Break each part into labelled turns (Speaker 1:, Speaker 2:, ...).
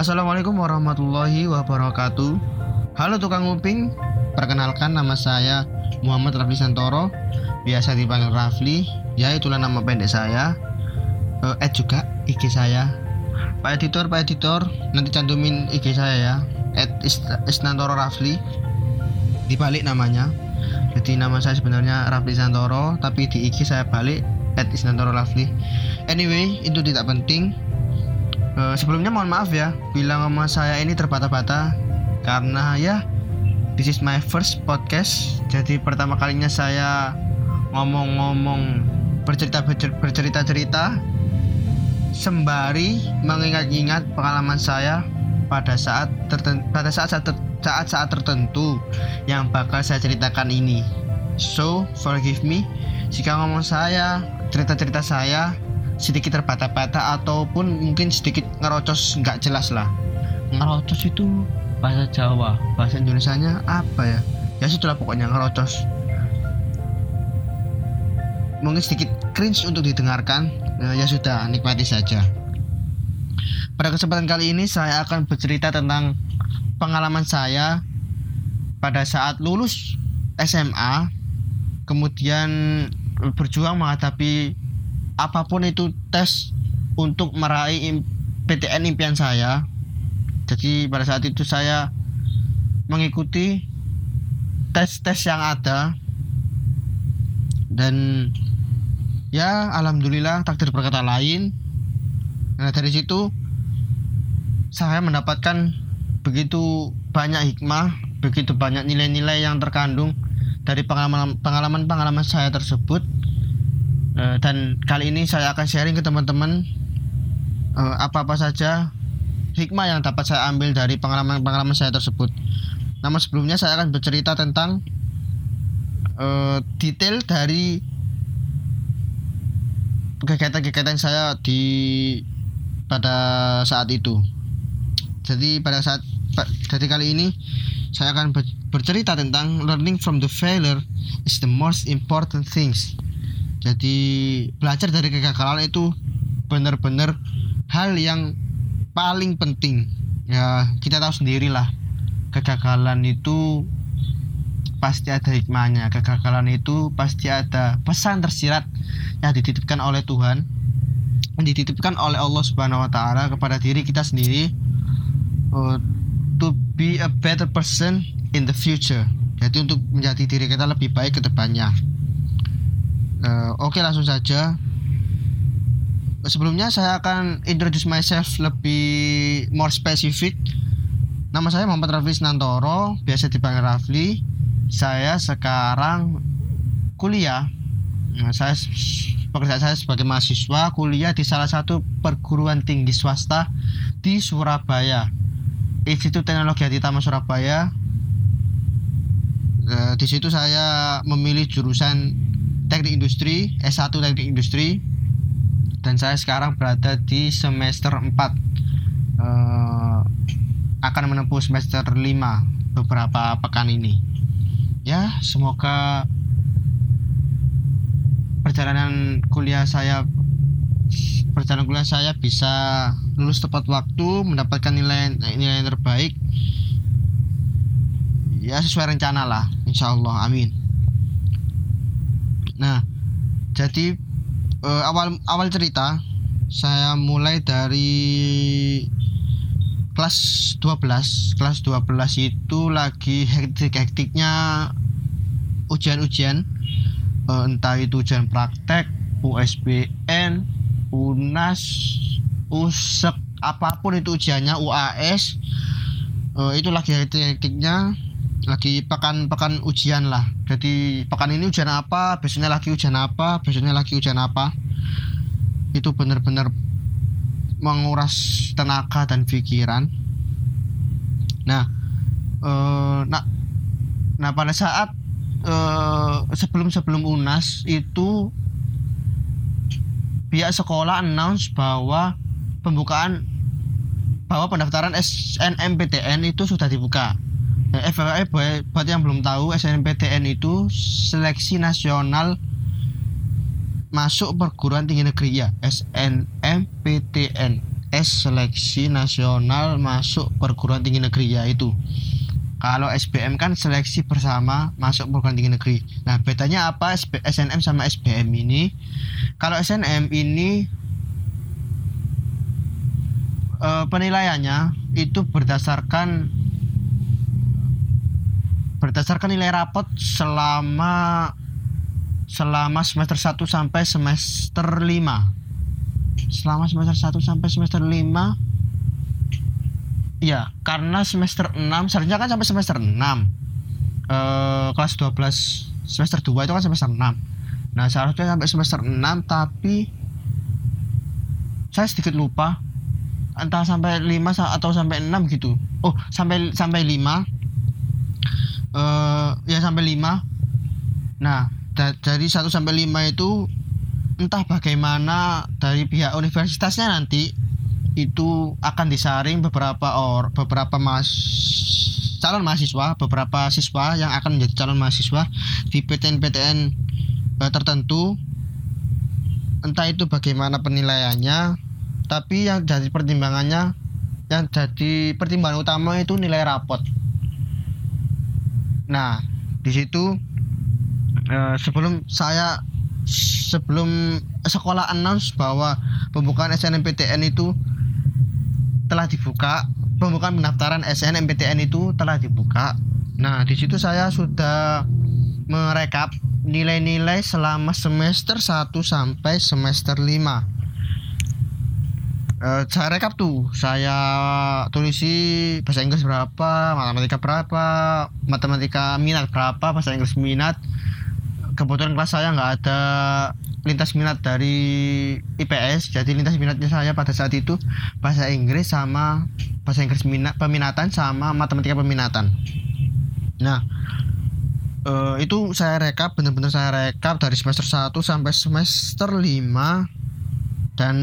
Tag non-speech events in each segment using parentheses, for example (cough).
Speaker 1: Assalamualaikum warahmatullahi wabarakatuh. Halo tukang nguping Perkenalkan nama saya Muhammad Rafli Santoro Biasa dipanggil Rafli Ya itulah nama pendek saya. Uh, juga IG saya. Pak editor, Pak editor Nanti cantumin IG saya ya. Ed Isnantoro Rafli Dibalik namanya. Jadi nama saya sebenarnya Rafli Santoro Tapi di IG saya balik Ed Isnantoro Rafli. Anyway, itu tidak penting uh, sebelumnya mohon maaf ya bilang sama saya ini terbata-bata karena ya this is my first podcast. Jadi pertama kalinya saya ngomong-ngomong bercerita bercerita cerita sembari mengingat-ingat pengalaman saya pada saat tertentu, pada saat saat, saat saat tertentu yang bakal saya ceritakan ini. So forgive me. Jika ngomong saya cerita-cerita saya sedikit terbata-bata ataupun mungkin sedikit ngerocos nggak jelas lah. Ngerocos itu bahasa Jawa. Bahasa Indonesia nya apa ya? Ya situlah pokoknya ngerocos. Mungkin sedikit cringe untuk didengarkan. Nah, ya sudah nikmati saja. Pada kesempatan kali ini saya akan bercerita tentang pengalaman saya pada saat lulus SMA kemudian berjuang menghadapi apa pun itu tes untuk meraih PTN impian saya. Jadi pada saat itu saya mengikuti tes-tes yang ada. Dan ya alhamdulillah takdir berkata lain. Nah dari situ saya mendapatkan begitu banyak hikmah begitu banyak nilai-nilai yang terkandung dari pengalaman-pengalaman saya tersebut Eh, dan kali ini saya akan sharing ke teman-teman uh, apa-apa saja hikmah yang dapat saya ambil dari pengalaman-pengalaman saya tersebut. Namun sebelumnya saya akan bercerita tentang uh, detail dari kegiatan-kegiatan saya di pada saat itu. Jadi pada saat jadi kali ini saya akan bercerita tentang learning from the failure is the most important things jadi belajar dari kegagalan itu benar-benar hal yang paling penting. Ya kita tahu sendiri lah kegagalan itu pasti ada hikmahnya. Kegagalan itu pasti ada pesan tersirat yang dititipkan oleh Tuhan yang dititipkan oleh Allah Subhanahu Wa Taala kepada diri kita sendiri uh, to be a better person in the future. Jadi untuk menjadi diri kita lebih baik ke depannya Uh, Oke okay, langsung saja. Sebelumnya saya akan introduce myself lebih more specific. Nama saya Muhammad Rafli Nantoro, biasa dipanggil Rafli. Saya sekarang kuliah. Nah, saya pekerjaan saya sebagai mahasiswa kuliah di salah satu perguruan tinggi swasta di Surabaya. Institut Teknologi Aditama Surabaya. Uh, di situ saya memilih jurusan teknik industri S1 teknik industri dan saya sekarang berada di semester 4 uh, eh, akan menempuh semester 5 beberapa pekan ini. Ya semoga perjalanan kuliah saya perjalanan kuliah saya bisa lulus tepat waktu mendapatkan nilai nilai yang terbaik. Ya sesuai rencana lah insya Allah. Amin Nah, jadi uh, awal awal cerita saya mulai dari kelas 12. Kelas 12 itu lagi hektik-hektiknya ujian-ujian uh, entah itu ujian praktek, USBN, UNAS, USEK, apa pun itu ujiannya, UAS. Uh, itu lagi hektik-hektiknya lagi pekan-pekan ujian lah. Jadi pekan ini ujian apa besoknya lagi ujian apa besoknya lagi ujian apa. Itu benar-benar menguras tenaga dan pikiran. Nah eh, nah nah pada saat eh, sebelum sebelum unas itu pihak sekolah announce bahwa pembukaan bahwa pendaftaran SNMPTN itu sudah dibuka Nah, FYI buat yang belum tahu SNMPTN itu seleksi nasional masuk perguruan tinggi negeri ya SNMPTN STS seleksi nasional masuk perguruan tinggi negeri yaitu kalau SBM kan seleksi bersama masuk perguruan tinggi negeri. Nah, bedanya apa SNM sama SBM ini? Kalau SNM ini penilaiannya itu berdasarkan berdasarkan nilai rapot selama selama semester 1 sampai semester 5 selama semester 1 sampai semester 5 ya karena semester 6 seharusnya kan sampai semester 6 eh, kelas 12 semester 2 itu kan semester 6 nah seharusnya sampai semester 6 tapi saya sedikit lupa. Entah sampai 5 atau sampai 6 gitu. Oh sampai sampai 5 eh, ya sampai 5 nah da dari 1 sampai 5 itu entah bagaimana dari pihak universitasnya nanti itu akan disaring beberapa or beberapa mas calon mahasiswa beberapa siswa yang akan menjadi calon mahasiswa di PTN-PTN eh, tertentu. Entah itu bagaimana penilaiannya tapi yang jadi pertimbangannya yang jadi pertimbangan utama itu nilai rapot nah di situ eh, sebelum saya sebelum sekolah announce bahwa pembukaan SNMPTN itu telah dibuka, pembukaan pendaftaran SNMPTN itu telah dibuka. Nah, di situ saya sudah merekap nilai-nilai selama semester 1 sampai semester 5. Uh, saya rekap tuh, saya tulisi bahasa Inggris berapa, matematika berapa, matematika minat berapa, bahasa Inggris minat, kebetulan kelas saya nggak ada lintas minat dari IPS jadi lintas minatnya saya pada saat itu bahasa Inggris sama bahasa Inggris minat peminatan sama matematika peminatan. Nah uh, itu saya rekap benar-benar saya rekap dari semester 1 sampai semester 5 dan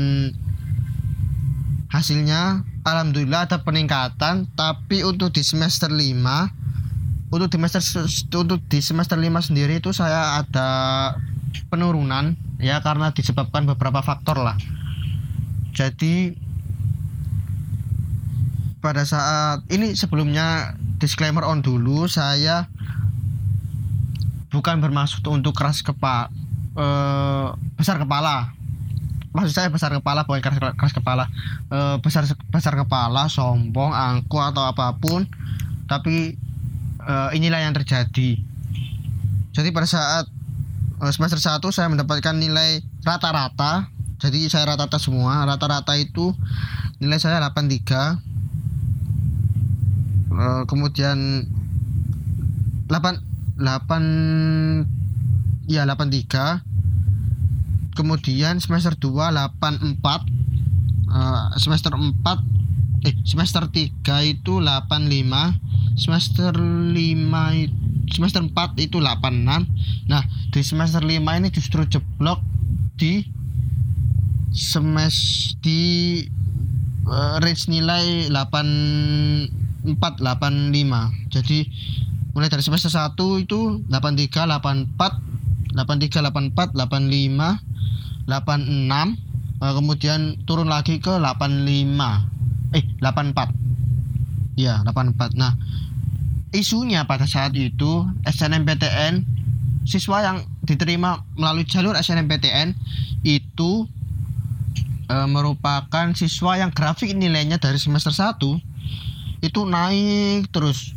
Speaker 1: hasilnya alhamdulillah ada peningkatan tapi untuk di semester 5 untuk di semester untuk di semester 5 sendiri itu saya ada penurunan ya karena disebabkan beberapa faktor lah. Jadi pada saat ini sebelumnya disclaimer on dulu saya bukan bermaksud untuk keras kepala eh, besar kepala maksud saya besar kepala bukan keras, keras kepala eh, besar besar kepala sombong angkuh atau apa pun tapi uh, inilah yang terjadi. Jadi pada saat uh, semester 1 saya mendapatkan nilai rata-rata. Jadi saya rata-rata semua. Rata-rata itu nilai saya 83. Uh, kemudian 8 8 ya 83. Kemudian semester 2 84. Uh, semester 4 eh semester 3 itu 85 semester 5 semester 4 itu 86 nah di semester 5 ini justru jeblok di semester di uh, range nilai 84 85 jadi mulai dari semester 1 itu 83 84 83 84 85 86 uh, kemudian turun lagi ke 85 eh 84 ya 84 nah isunya pada saat itu SNMPTN siswa yang diterima melalui jalur SNMPTN itu e, merupakan siswa yang grafik nilainya dari semester 1 itu naik terus.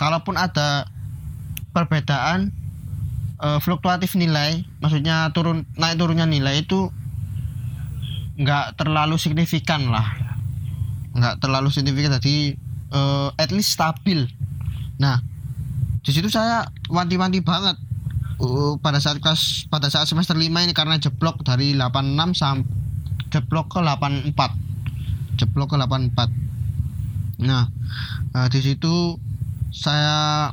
Speaker 1: Kalaupun ada perbedaan e, fluktuatif nilai maksudnya turun naik turunnya nilai itu nggak terlalu signifikan lah nggak terlalu signifikan jadi uh, at least stabil Nah, di situ saya wanti-wanti banget uh, pada saat kelas pada saat semester 5 ini karena jeblok dari 86 sampai jeblok ke 84. Jeblok ke 84. Nah, uh, di situ saya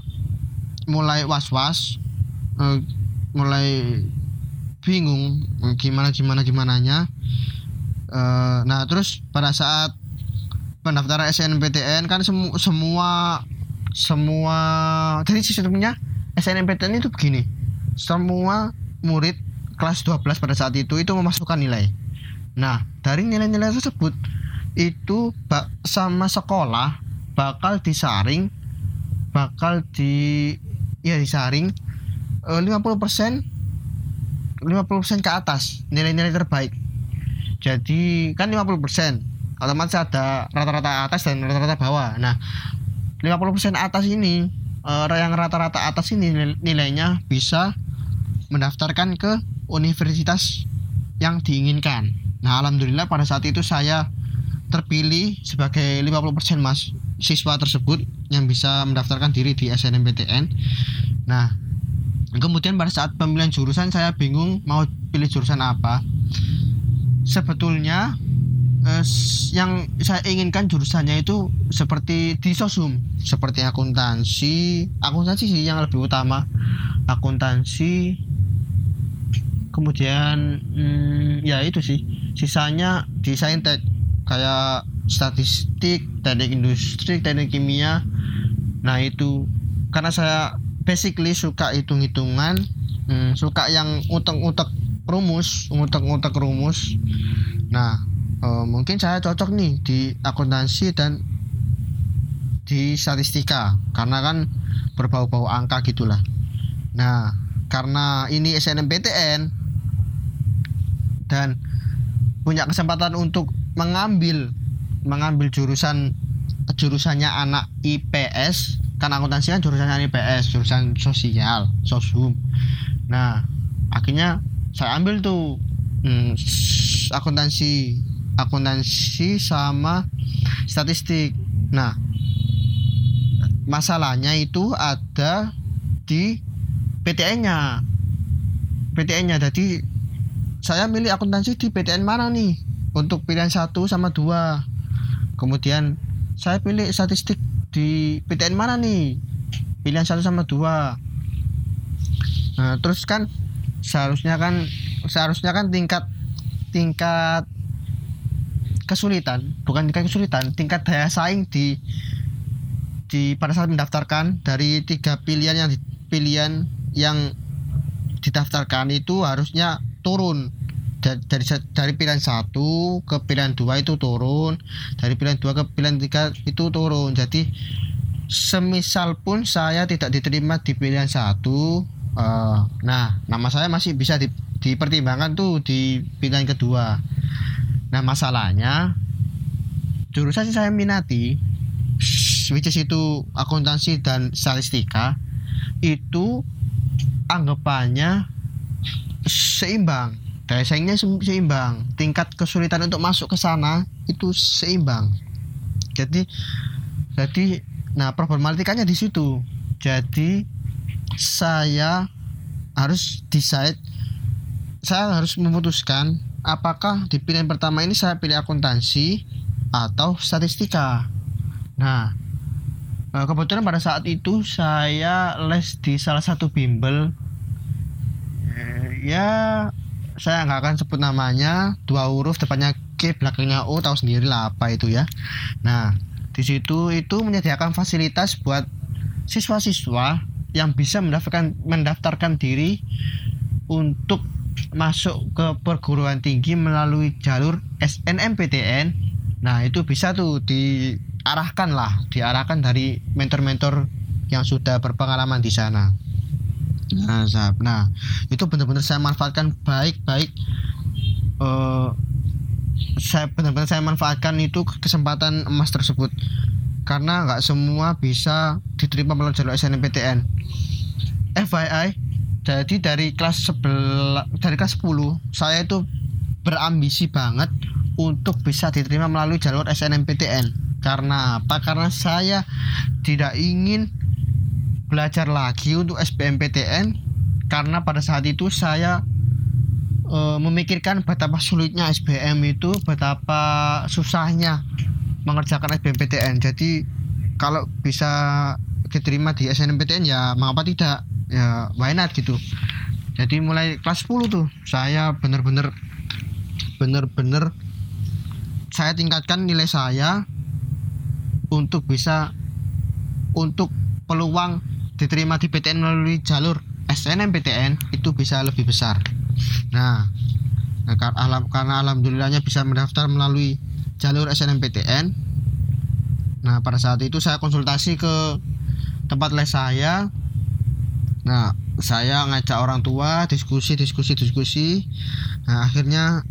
Speaker 1: mulai was-was uh, mulai bingung gimana gimana gimana nya uh, nah terus pada saat pendaftaran SNMPTN kan semu semua semua jadi sistemnya SNMPTN itu begini. Semua murid kelas 12 pada saat itu itu memasukkan nilai. Nah dari nilai-nilai tersebut itu sama sekolah bakal disaring bakal di ya disaring uh, 50% 50% ke atas nilai-nilai terbaik. Jadi kan 50% otomatis ada rata-rata atas dan rata-rata bawah. Nah 50% atas ini uh, yang rata-rata atas ini nilainya bisa mendaftarkan ke universitas yang diinginkan. Nah alhamdulillah pada saat itu saya terpilih sebagai 50% mas siswa tersebut yang bisa mendaftarkan diri di SNMPTN nah kemudian pada saat pemilihan jurusan saya bingung mau pilih jurusan apa. Sebetulnya eh, yang saya inginkan jurusannya itu seperti di sosum seperti akuntansi. Akuntansi sih yang lebih utama. Akuntansi kemudian hmm, ya itu sih. Sisanya di saintek kayak statistik teknik industri teknik kimia. Nah itu. Karena saya basically suka hitung-hitungan hmm, suka yang utek-utek rumus utek-utek rumus. Nah e, mungkin saya cocok nih di akuntansi dan di statistika karena kan berbau-bau angka gitulah. Nah karena ini SNMPTN dan punya kesempatan untuk mengambil mengambil jurusan jurusannya anak IPS kan akuntansi kan jurusannya IPS jurusan sosial sosum nah akhirnya saya ambil tuh hmm, akuntansi akuntansi sama statistik. Nah masalahnya itu ada di PTN-nya PTN-nya jadi saya milih akuntansi di PTN mana nih? Untuk pilihan satu sama dua. Kemudian saya pilih statistik di PTN mana nih? Pilihan satu sama dua. Nah terus kan seharusnya kan seharusnya kan tingkat tingkat kesulitan bukan tingkat kesulitan tingkat daya saing di di pada saat mendaftarkan dari tiga pilihan yang pilihan yang didaftarkan itu harusnya turun dari dari, pilihan satu ke pilihan dua itu turun dari pilihan dua ke pilihan tiga itu turun. Jadi semisal pun saya tidak diterima di pilihan satu uh, nah nama saya masih bisa di, dipertimbangkan tuh di pilihan kedua. Nah masalahnya jurusan saya minati which is itu akuntansi dan statistika itu anggapannya seimbang daya saingnya seimbang. Tingkat kesulitan untuk masuk ke sana itu seimbang. Jadi jadi nah problematikanya di situ. Jadi saya harus decide saya harus memutuskan apakah di pilihan pertama ini saya pilih akuntansi atau statistika. Nah eh, kebetulan pada saat itu saya les di salah satu bimbel. Eh, ya saya nggak akan sebut namanya dua huruf depannya K belakangnya O tahu sendiri lah apa itu ya. Nah di situ itu menyediakan fasilitas buat siswa-siswa yang bisa mendaftarkan mendaftarkan diri untuk masuk ke perguruan tinggi melalui jalur SNMPTN nah itu bisa tuh diarahkan lah diarahkan dari mentor-mentor yang sudah berpengalaman di sana Nah, nah itu benar-benar saya manfaatkan baik-baik. Uh, saya benar-benar saya manfaatkan itu kesempatan emas tersebut karena nggak semua bisa diterima melalui jalur SNMPTN. FYI, jadi dari kelas sebelah dari kelas 10 saya itu berambisi banget untuk bisa diterima melalui jalur SNMPTN. Karena apa? Karena saya tidak ingin belajar lagi untuk SBMPTN karena pada saat itu saya e, memikirkan betapa sulitnya SBM itu, betapa susahnya mengerjakan SBMPTN. Jadi kalau bisa diterima di SNMPTN ya mengapa tidak? Ya why not gitu. Jadi mulai kelas 10 tuh saya bener-bener bener-bener saya tingkatkan nilai saya untuk bisa untuk peluang diterima di PTN melalui jalur SNMPTN itu bisa lebih besar. Nah, nah karena alhamdulillahnya bisa mendaftar melalui jalur SNMPTN nah pada saat itu saya konsultasi ke tempat les saya. Nah saya ngajak orang tua diskusi diskusi diskusi. Nah akhirnya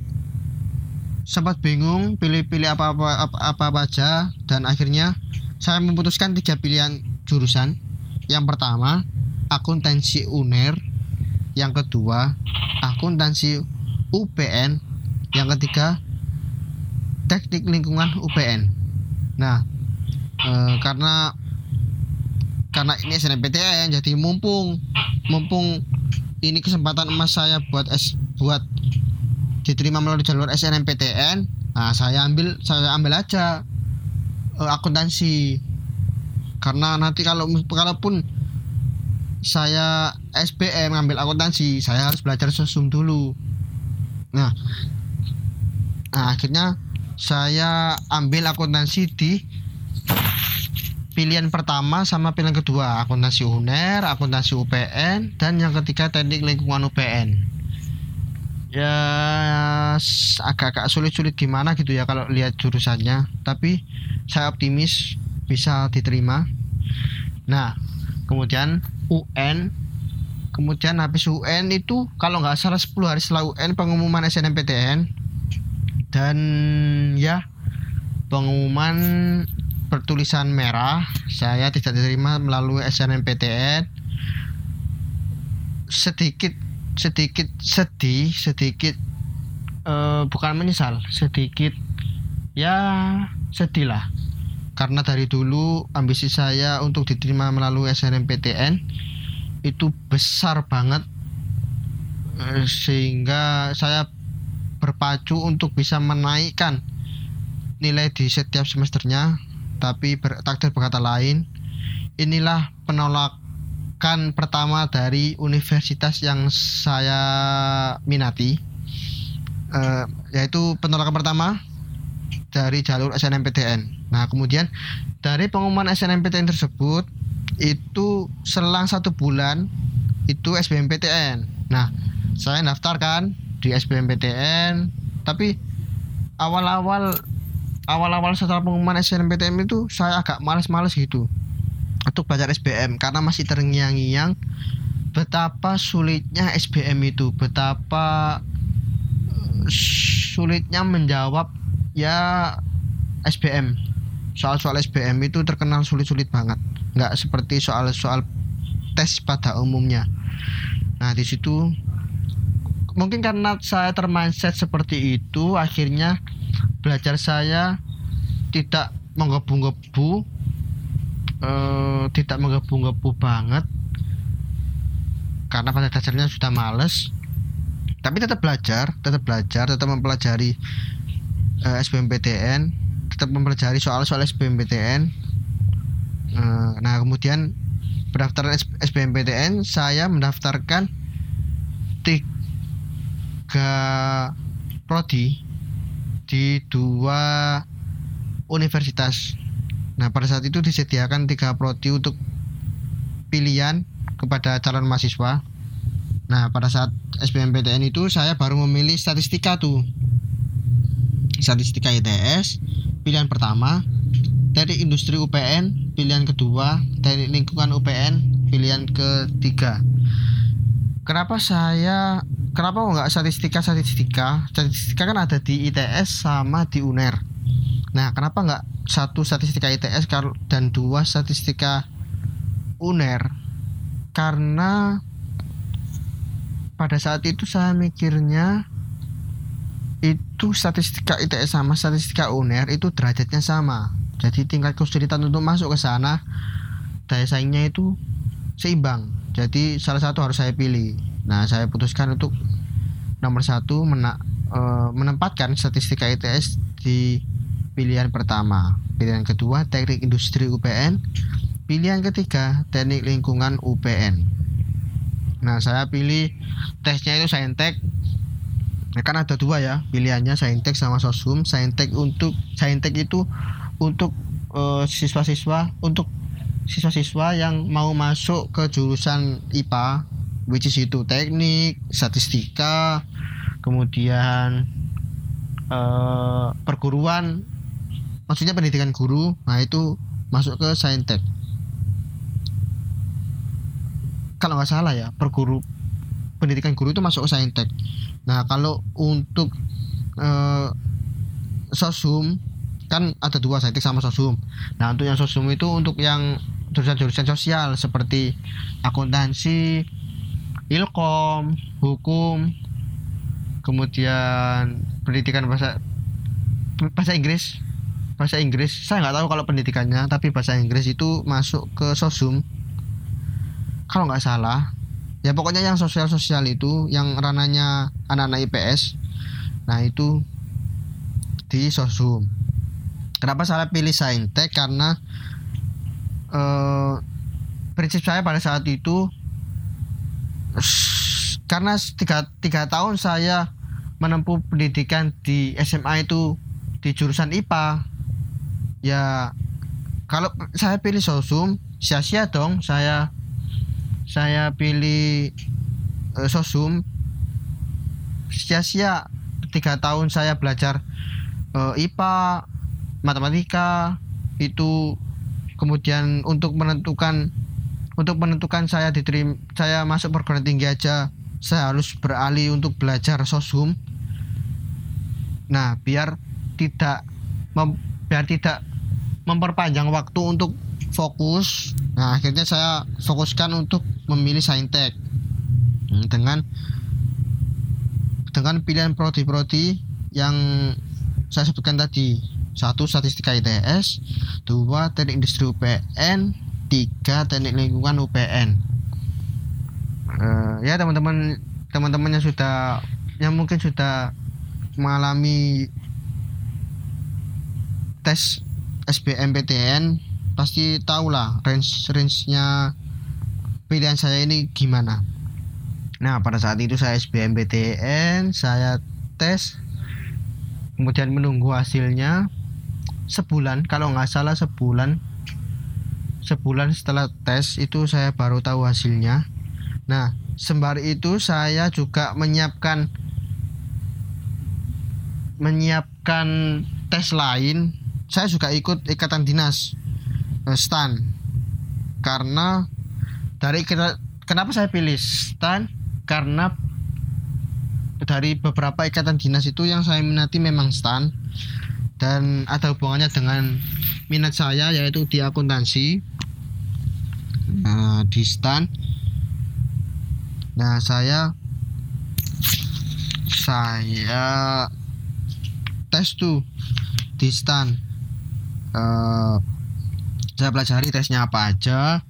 Speaker 1: sempat bingung pilih-pilih apa-apa apa-apa aja. Dan akhirnya saya memutuskan tiga pilihan jurusan yang pertama akuntansi UNER. Yang kedua akuntansi UPN yang ketiga teknik lingkungan UPN nah e, karena karena ini SNMPTN jadi mumpung mumpung ini kesempatan emas saya buat es buat diterima melalui jalur SNMPTN nah saya ambil saya ambil aja uh, akuntansi karena nanti kalau kalaupun saya SBM ngambil akuntansi saya harus belajar sosum dulu. Nah nah akhirnya saya ambil akuntansi di pilihan pertama sama pilihan kedua. Akuntansi UNER akuntansi UPN dan yang ketiga teknik lingkungan UPN ya agak-agak sulit-sulit gimana gitu ya kalau lihat jurusannya. Tapi saya optimis bisa diterima. Nah kemudian UN kemudian habis UN itu kalau nggak salah 10 hari setelah UN pengumuman SNMPTN dan ya pengumuman bertulisan merah saya tidak diterima melalui SNMPTN sedikit sedikit sedih sedikit uh, bukan menyesal sedikit ya sedih lah karena dari dulu ambisi saya untuk diterima melalui SNMPTN itu besar banget uh, sehingga saya berpacu untuk bisa menaikkan nilai di setiap semesternya tapi takdir berkata lain inilah penolak penolakan pertama dari universitas yang saya minati uh, yaitu penolakan pertama dari jalur SNMPTN. Nah kemudian dari pengumuman SNMPTN tersebut itu selang satu bulan itu SBMPTN. Nah saya daftarkan di SBMPTN tapi awal-awal awal-awal setelah pengumuman SNMPTN itu saya agak males-males gitu untuk belajar SBM karena masih terngiang-ngiang betapa sulitnya SBM itu, betapa eh, sulitnya menjawab ya SBM. Soal-soal SBM itu terkenal sulit-sulit banget, nggak seperti soal-soal tes pada umumnya. Nah di situ mungkin karena saya termindset seperti itu, akhirnya belajar saya tidak menggebu-gebu uh, tidak menggebu-gebu banget karena pada dasarnya sudah males. Tapi tetap belajar tetap belajar tetap mempelajari eh, SBMPTN tetap mempelajari soal-soal SBMPTN eh, nah kemudian pendaftaran SBMPTN saya mendaftarkan tiga prodi di dua universitas Nah, pada saat itu disediakan tiga prodi untuk pilihan kepada calon mahasiswa. Nah, pada saat SBMPTN itu saya baru memilih statistika tuh. Statistika ITS, pilihan pertama, dari industri UPN, pilihan kedua, dari lingkungan UPN, pilihan ketiga. Kenapa saya kenapa nggak statistika statistika? Statistika kan ada di ITS sama di UNER. Nah, kenapa nggak satu statistika ITS dan dua statistika UNER karena pada saat itu saya mikirnya itu statistika ITS sama statistika UNER itu derajatnya sama jadi tingkat kesulitan untuk masuk ke sana daya saingnya itu seimbang jadi salah satu harus saya pilih nah saya putuskan untuk nomor satu mena, e, menempatkan statistika ITS di pilihan pertama. Pilihan kedua teknik industri UPN. Pilihan ketiga teknik lingkungan UPN. Nah saya pilih tesnya itu saintek. Nah, kan ada dua ya pilihannya saintek sama sosum. Saintek untuk saintek itu untuk uh, siswa-siswa untuk siswa-siswa yang mau masuk ke jurusan IPA which is itu teknik, statistika, kemudian uh, perguruan maksudnya pendidikan guru. Nah itu masuk ke saintek. Kalau nggak salah ya perguru pendidikan guru itu masuk ke saintek nah kalau untuk eh, sosum kan ada dua saintek sama sosum. Nah untuk yang sosum itu untuk yang jurusan-jurusan sosial seperti akuntansi ilkom hukum kemudian pendidikan bahasa bahasa Inggris. Bahasa Inggris saya nggak tahu kalau pendidikannya tapi bahasa Inggris itu masuk ke sosum. Kalau nggak salah ya pokoknya yang sosial sosial itu yang rananya anak-anak IPS nah itu di sosum. Kenapa saya pilih saintek karena eh, prinsip saya pada saat itu karena tiga, tiga tahun saya menempuh pendidikan di SMA itu di jurusan IPA ya kalau saya pilih sosum sia-sia dong saya saya pilih uh, sosum. Sia-sia tiga tahun saya belajar uh, IPA matematika. Itu kemudian untuk menentukan untuk menentukan saya diterima saya masuk perguruan tinggi aja saya harus beralih untuk belajar sosum. Nah biar tidak mem, biar tidak memperpanjang waktu untuk fokus nah akhirnya saya fokuskan untuk memilih saintek. Hmm, dengan dengan pilihan prodi-prodi yang saya sebutkan tadi. Satu statistika ITS dua teknik industri UPN tiga teknik lingkungan UPN uh, ya teman-teman teman-teman yang sudah yang mungkin sudah mengalami tes SBMPTN pasti tahu lah range range nya pilihan saya ini gimana. Nah pada saat itu saya SBMPTN saya tes kemudian menunggu hasilnya sebulan. Kalau nggak salah sebulan sebulan setelah tes itu saya baru tahu hasilnya. Nah sembari itu saya juga menyiapkan menyiapkan tes lain. Saya juga ikut ikatan dinas stan. Karena dari kenapa saya pilih stan? Karena dari beberapa ikatan dinas itu yang saya minati memang stan. Dan ada hubungannya dengan minat saya yaitu di akuntansi. Nah, di stan. Nah saya saya tes tuh di stan. Uh, saya pelajari tesnya apa aja.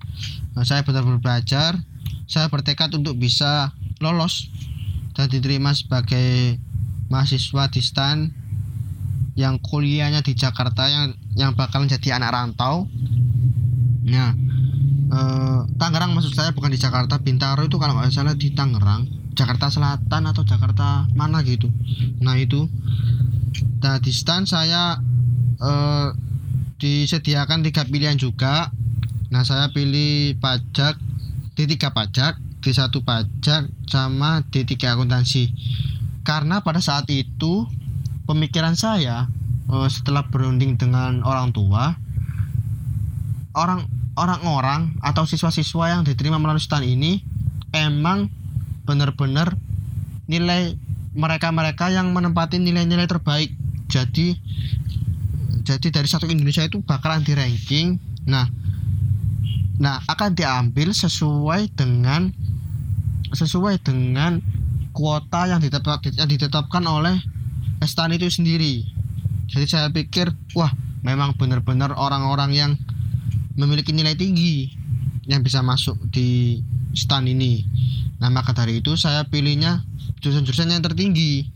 Speaker 1: Nah, saya benar-benar belajar. Saya bertekad untuk bisa lolos dan diterima sebagai mahasiswa di STAN yang kuliahnya di Jakarta yang yang bakal jadi anak rantau. Nah eh, Tangerang maksud saya bukan di Jakarta Bintaro itu kalau nggak salah di Tangerang. Jakarta Selatan atau Jakarta mana gitu. Nah itu. Nah di STAN saya eh, disediakan tiga pilihan juga. Nah saya pilih pajak D3 pajak D1 pajak sama D3 akuntansi. Karena pada saat itu pemikiran saya eh, setelah berunding dengan orang tua orang orang-orang atau siswa-siswa yang diterima melalui stand ini emang benar-benar nilai mereka-mereka yang menempati nilai-nilai terbaik. Jadi jadi dari satu Indonesia itu bakalan di ranking. Nah nah akan diambil sesuai dengan sesuai dengan kuota yang ditetap, yang ditetapkan oleh Estan itu sendiri. Jadi saya pikir wah memang benar-benar orang-orang yang memiliki nilai tinggi yang bisa masuk di stan ini. Nah maka dari itu saya pilihnya jurusan-jurusan yang tertinggi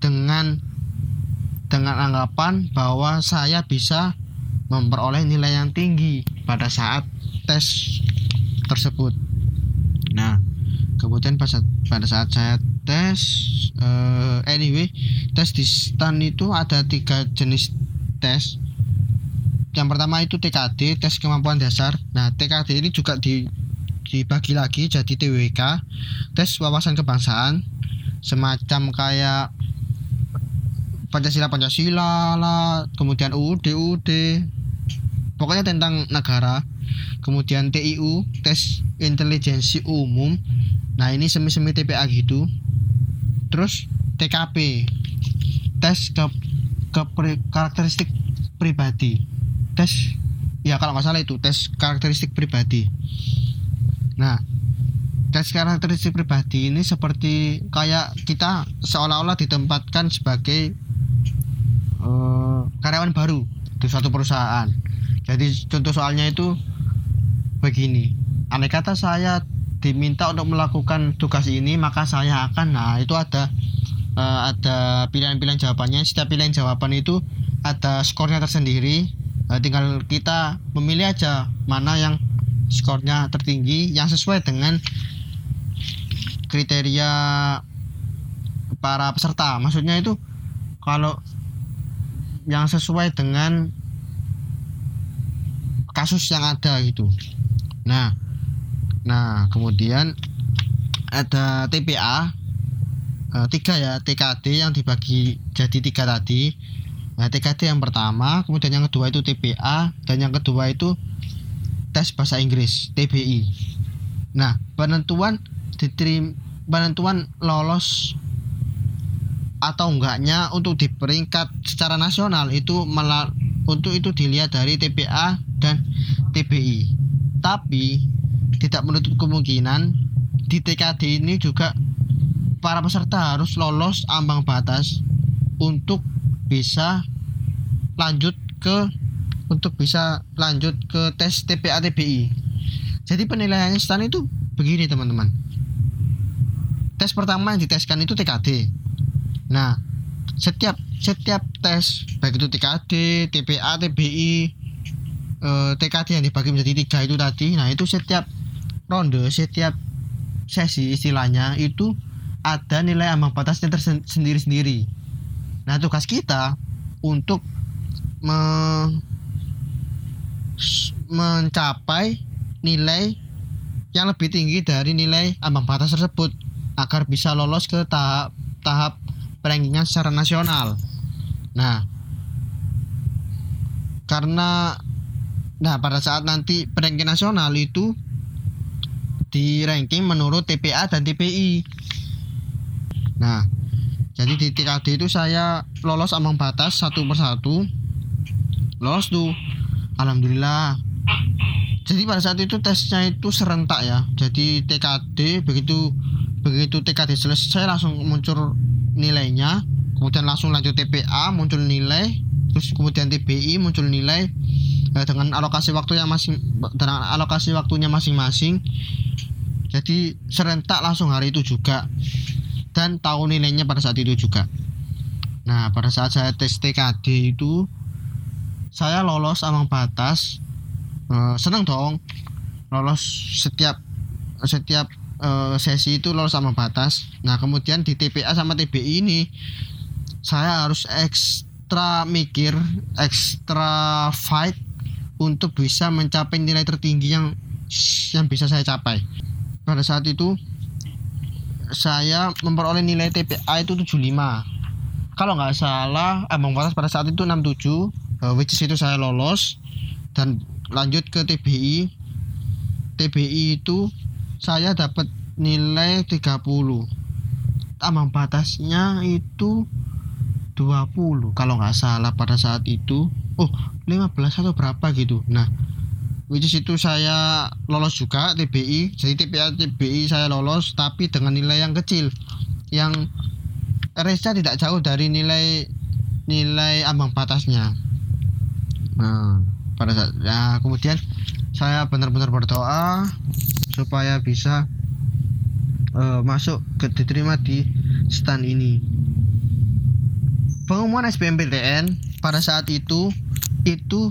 Speaker 1: dengan dengan anggapan bahwa saya bisa memperoleh nilai yang tinggi pada saat tes tersebut. Nah, kemudian pada saat saya tes, uh, anyway, tes di STAN itu ada tiga jenis tes. Yang pertama itu TKD, tes kemampuan dasar. Nah, TKD ini juga di, dibagi lagi jadi TWK, tes wawasan kebangsaan, semacam kayak Pancasila Pancasila lah kemudian UUD UUD pokoknya tentang negara kemudian TIU tes intelijensi umum. Nah ini semi-semi TPA gitu. Terus TKP tes ke, ke pri, karakteristik pribadi. Tes ya kalau nggak salah itu tes karakteristik pribadi. Nah tes karakteristik pribadi ini seperti kayak kita seolah-olah ditempatkan sebagai uh, karyawan baru di suatu perusahaan. Jadi contoh soalnya itu begini. Aneh kata saya diminta untuk melakukan tugas ini maka saya akan nah itu ada uh, ada pilihan-pilihan jawabannya. Setiap pilihan jawaban itu ada skornya tersendiri. Uh, tinggal kita memilih aja mana yang skornya tertinggi yang sesuai dengan kriteria para peserta. Maksudnya itu kalau yang sesuai dengan kasus yang ada gitu Nah, nah kemudian ada TPA eh, tiga ya TKD yang dibagi jadi tiga tadi. Nah, TKD yang pertama, kemudian yang kedua itu TPA dan yang kedua itu tes bahasa Inggris TBI. Nah, penentuan diterima penentuan lolos atau enggaknya untuk di peringkat secara nasional itu malah untuk itu dilihat dari TPA dan TBI tapi tidak menutup kemungkinan di TKD ini juga para peserta harus lolos ambang batas untuk bisa lanjut ke untuk bisa lanjut ke tes TPA TBI. Jadi penilaiannya stand itu begini teman-teman. Tes pertama yang diteskan itu TKD. Nah, setiap setiap tes baik itu TKD, TPA, TBI eh, TKD yang dibagi menjadi tiga itu tadi nah itu setiap ronde setiap sesi istilahnya itu ada nilai ambang batasnya tersendiri-sendiri nah tugas kita untuk me mencapai nilai yang lebih tinggi dari nilai ambang batas tersebut agar bisa lolos ke tahap tahap rankingan secara nasional. Nah, karena Nah, pada saat nanti ranking nasional itu di ranking menurut TPA dan TPI. Nah, jadi di TKD itu saya lolos ambang batas satu persatu. Lolos tuh. Alhamdulillah. Jadi pada saat itu tesnya itu serentak ya. Jadi TKD begitu begitu TKD selesai langsung muncul nilainya, kemudian langsung lanjut TPA muncul nilai, terus kemudian TBI muncul nilai, eh, dengan alokasi waktu yang masing dengan alokasi waktunya masing-masing. Jadi serentak langsung hari itu juga. Dan tahu nilainya pada saat itu juga. Nah pada saat saya tes TKD itu saya lolos ambang batas. Eh, seneng dong. Lolos setiap setiap eh, sesi itu lolos ambang batas nah kemudian di TPA sama TBI ini saya harus ekstra mikir ekstra fight untuk bisa mencapai nilai tertinggi yang yang bisa saya capai. Pada saat itu saya memperoleh nilai TPA itu 75. Kalau nggak salah ambang batas pada saat itu 67 uh, eh, which is itu saya lolos dan lanjut ke TBI. TBI itu saya dapat nilai 30. Ambang batasnya itu 20 kalau nggak salah pada saat itu oh 15 atau berapa gitu. Nah which is itu saya lolos juga TBI jadi TPA TBI saya lolos tapi dengan nilai yang kecil. Yang RSA tidak jauh dari nilai nilai ambang batasnya. Nah pada saat ya kemudian saya benar-benar berdoa supaya bisa uh, masuk ke diterima di stand ini. Pengumuman SBMPTN pada saat itu itu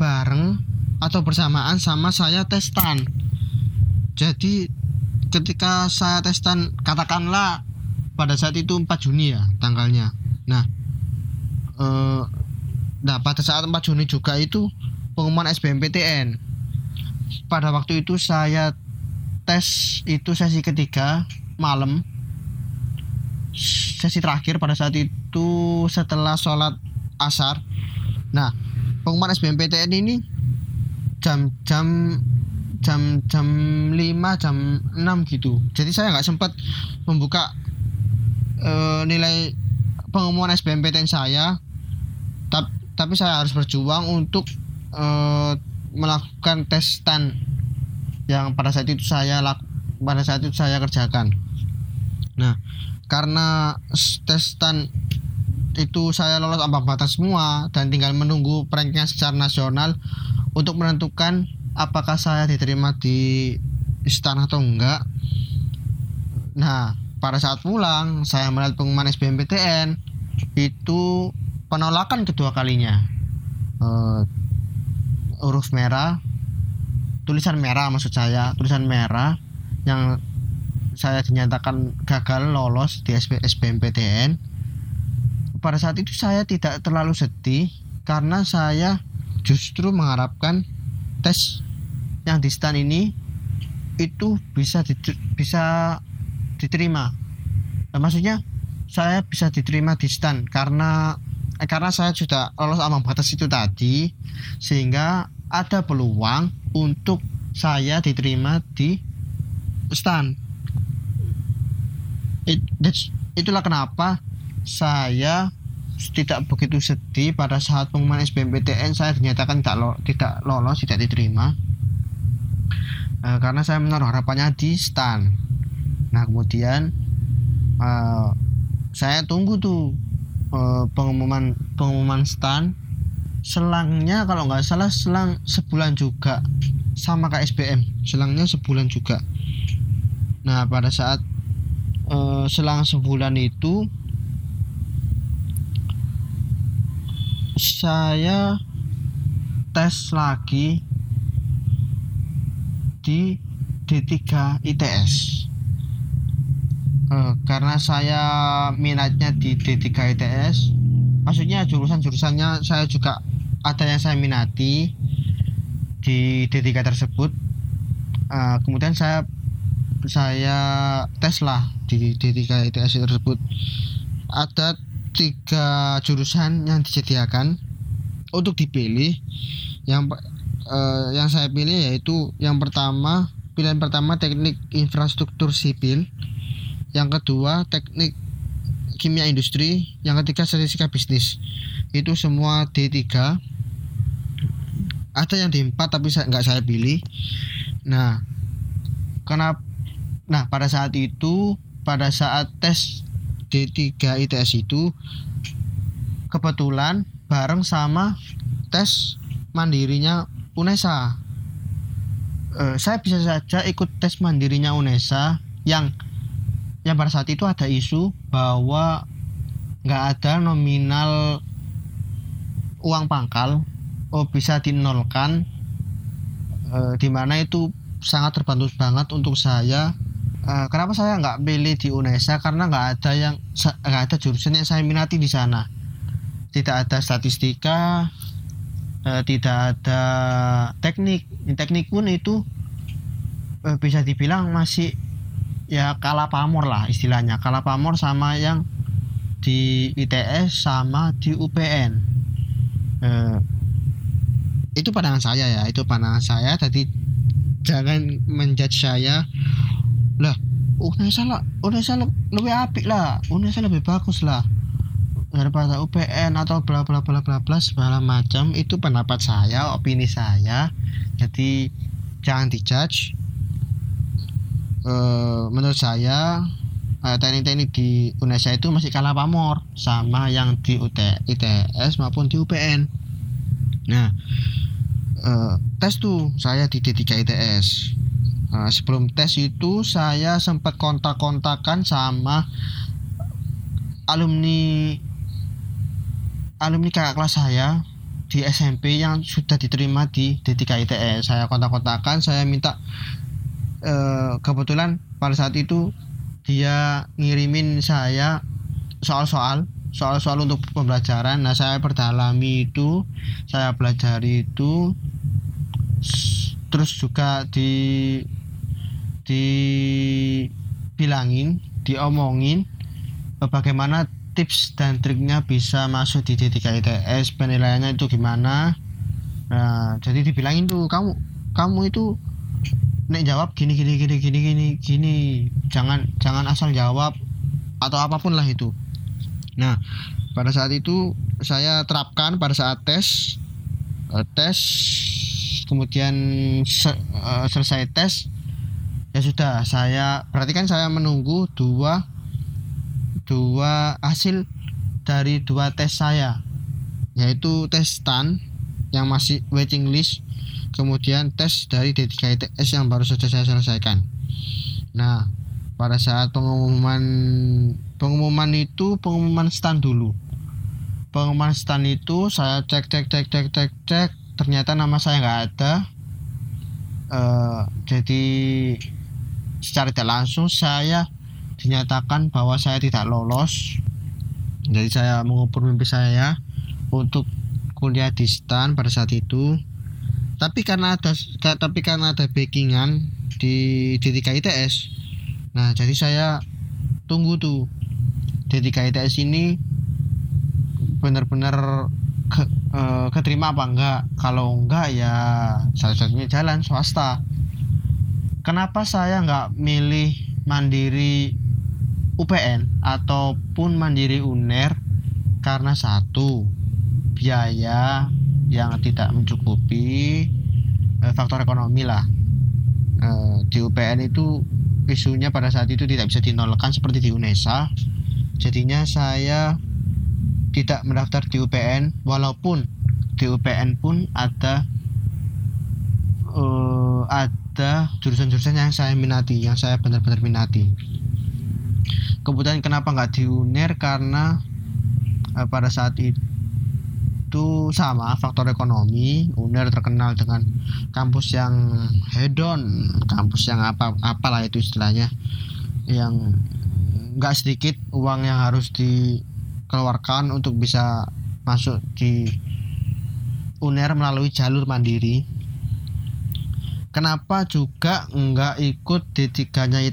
Speaker 1: bareng atau bersamaan sama saya testan jadi ketika saya testan katakanlah pada saat itu 4 Juni ya tanggalnya. Nah eh, nah pada saat 4 Juni juga itu pengumuman SBMPTN pada waktu itu saya tes itu sesi ketiga malam. Sesi terakhir pada saat itu setelah sholat asar. Nah pengumuman SBMPTN ini jam jam jam jam 5 jam 6 gitu. Jadi saya nggak sempat membuka uh, nilai pengumuman SBMPTN saya. Tapi tapi saya harus berjuang untuk uh, melakukan tes stand yang pada saat itu saya laku, pada saat itu saya kerjakan. Nah, karena tes stand itu saya lolos ambang batas semua dan tinggal menunggu pranknya secara nasional untuk menentukan apakah saya diterima di istana atau enggak. Nah, pada saat pulang saya melihat pengumuman SBMPTN itu penolakan kedua kalinya uh, huruf merah tulisan merah maksud saya tulisan merah yang saya dinyatakan gagal lolos di SP, SBMPTN pada saat itu saya tidak terlalu sedih karena saya justru mengharapkan tes yang di stand ini itu bisa bisa diterima. Nah, maksudnya saya bisa diterima di stand karena eh, karena saya sudah lolos ambang batas itu tadi sehingga ada peluang untuk saya diterima di stand It, itulah kenapa saya tidak begitu sedih pada saat pengumuman SBMPTN saya dinyatakan tidak lo, tidak lolos tidak diterima. E, karena saya menaruh harapannya di stand nah kemudian e, saya tunggu tuh uh, pengumuman pengumuman stand selangnya kalau nggak salah selang sebulan juga. Sama kayak SBM selangnya sebulan juga. Nah pada saat uh, selang sebulan itu saya tes lagi di D3 ITS uh, karena saya minatnya di D3 ITS maksudnya jurusan-jurusannya saya juga ada yang saya minati di D3 tersebut. Uh, kemudian saya saya tes lah di D3 ITS tersebut. Ada tiga jurusan yang disediakan untuk dipilih. Yang uh, yang saya pilih yaitu yang pertama pilihan pertama teknik infrastruktur sipil. Yang kedua teknik kimia industri. Yang ketiga statistika bisnis. Itu semua D3 ada yang D4 tapi saya nggak saya pilih. Nah karena nah pada saat itu pada saat tes D3 ITS itu kebetulan bareng sama tes mandirinya UNESA. Eh, saya bisa saja ikut tes mandirinya UNESA yang yang pada saat itu ada isu bahwa nggak ada nominal uang pangkal oh bisa dinolkan. E, di mana itu sangat terbantu banget untuk saya. E, kenapa saya nggak pilih di UNESA? Karena nggak ada yang nggak ada jurusan yang saya minati di sana. Tidak ada statistika e, tidak ada teknik. Teknik pun itu e, bisa dibilang masih ya kalah pamor lah istilahnya. Kalah pamor sama yang di ITS sama di UPN eh, itu pandangan saya ya itu pandangan saya. Tadi jangan menjudge saya. Lah UNESA lah UNESA lebih apik lah. UNESA lebih bagus lah. Daripada UPN atau bla bla bla bla bla segala macam. Itu pendapat saya opini saya. Jadi jangan dijudge. Uh, menurut saya uh, teknik-teknik di Indonesia itu masih kalah pamor sama yang di UT, ITS maupun di UPN. Nah, uh, tes tuh saya di D3 ITS. Uh, sebelum tes itu saya sempat kontak-kontakan sama alumni alumni kakak kelas saya di SMP yang sudah diterima di D3 ITS. Saya kontak-kontakan, saya minta Eh, kebetulan pada saat itu dia ngirimin saya soal-soal soal-soal untuk pembelajaran nah saya berdalami itu saya belajar itu terus juga di dibilangin diomongin uh, bagaimana tips dan triknya bisa masuk di D3 ITS penilaiannya itu gimana. Nah jadi dibilangin tuh kamu kamu itu nek jawab gini gini gini gini gini gini. Jangan jangan asal jawab atau apa pun lah itu. Nah pada saat itu saya terapkan pada saat tes uh, tes kemudian se uh, selesai tes ya sudah saya berarti kan saya menunggu dua dua hasil dari dua tes saya yaitu tes STAN yang masih waiting list kemudian tes dari D3 ITS yang baru saja saya selesaikan. Nah pada saat pengumuman pengumuman itu pengumuman STAN dulu. Pengumuman STAN itu saya cek cek cek cek cek cek ternyata nama saya nggak ada. Uh, jadi secara tidak langsung saya dinyatakan bahwa saya tidak lolos. Jadi saya mengukur mimpi saya untuk kuliah di STAN pada saat itu. Tapi karena ada tapi karena ada backingan di D3 ITS nah jadi saya tunggu tuh. D3 ITS ini benar-benar e, keterima apa enggak? Kalau enggak ya salah satunya jalan swasta. Kenapa saya nggak milih mandiri UPN ataupun mandiri UNER? Karena satu biaya yang tidak mencukupi eh, faktor ekonomi lah. Eh, di UPN itu isunya pada saat itu tidak bisa dinolkan seperti di UNESA. Jadinya saya tidak mendaftar di UPN walaupun di UPN pun ada uh, ada jurusan-jurusan yang saya minati yang saya benar-benar minati. Kemudian kenapa nggak di UNER? Karena uh, pada saat itu sama faktor ekonomi UNER terkenal dengan kampus yang hedon kampus yang apa apalah itu istilahnya yang nggak sedikit uang yang harus dikeluarkan untuk bisa masuk di UNER melalui jalur mandiri. Kenapa juga nggak ikut D3-nya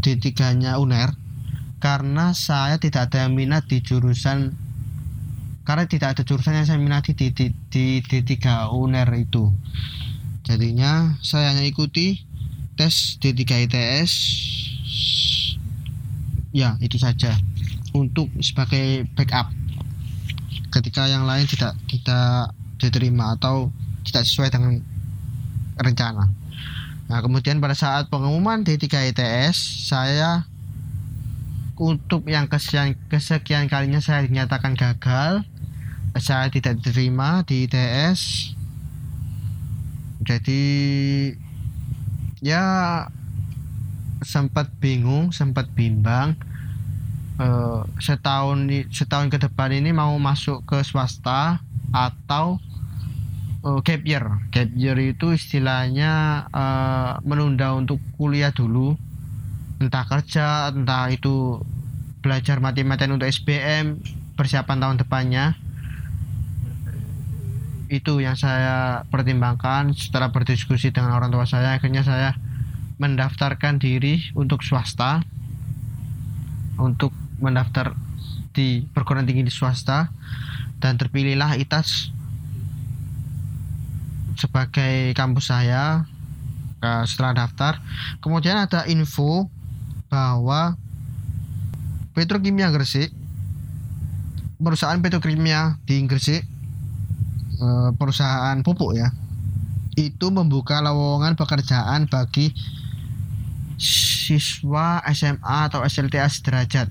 Speaker 1: D3-nya UNER? Karena saya tidak ada minat di jurusan karena tidak ada jurusan yang saya minati di, di, di D3 UNER itu. Jadinya saya hanya ikuti tes D3 ITS ya itu saja untuk sebagai backup. Ketika yang lain tidak tidak diterima atau tidak sesuai dengan rencana. Nah kemudian pada saat pengumuman D3 ITS saya untuk yang kesekian, kesekian kalinya saya dinyatakan gagal saya tidak diterima di ITS jadi ya sempat bingung sempat bimbang uh, setahun setahun ke depan ini mau masuk ke swasta atau uh, gap year. Gap year itu istilahnya uh, menunda untuk kuliah dulu. Entah kerja entah itu belajar mati-matian untuk SBM persiapan tahun depannya. Itu yang saya pertimbangkan setelah berdiskusi dengan orang tua saya. Akhirnya saya mendaftarkan diri untuk swasta untuk mendaftar di perguruan tinggi di swasta dan terpilihlah ITAS sebagai kampus saya eh, setelah daftar kemudian ada info bahwa Petrokimia Gresik perusahaan petrokimia di Gresik eh, perusahaan pupuk ya itu membuka lowongan pekerjaan bagi siswa SMA atau SLTA sederajat.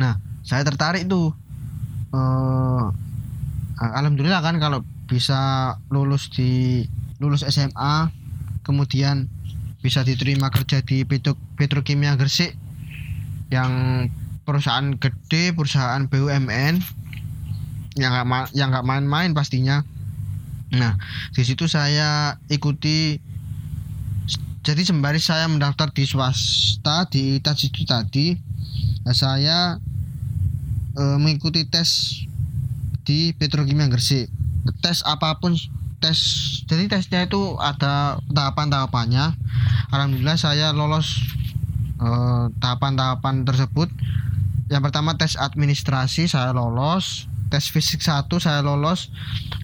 Speaker 1: Nah, saya tertarik tuh. Uh, alhamdulillah kan kalau bisa lulus di lulus SMA, kemudian bisa diterima kerja di Petro, Petrokimia Gresik yang perusahaan gede perusahaan BUMN yang nggak yang nggak main-main pastinya nah di situ saya ikuti jadi sembari saya mendaftar di swasta di tes itu tadi saya e, mengikuti tes di Petrokimia Gresik. Tes apa pun tes jadi tesnya itu ada tahapan-tahapannya. Alhamdulillah saya lolos eh, tahapan-tahapan tersebut. Yang pertama tes administrasi saya lolos. Tes fisik satu saya lolos.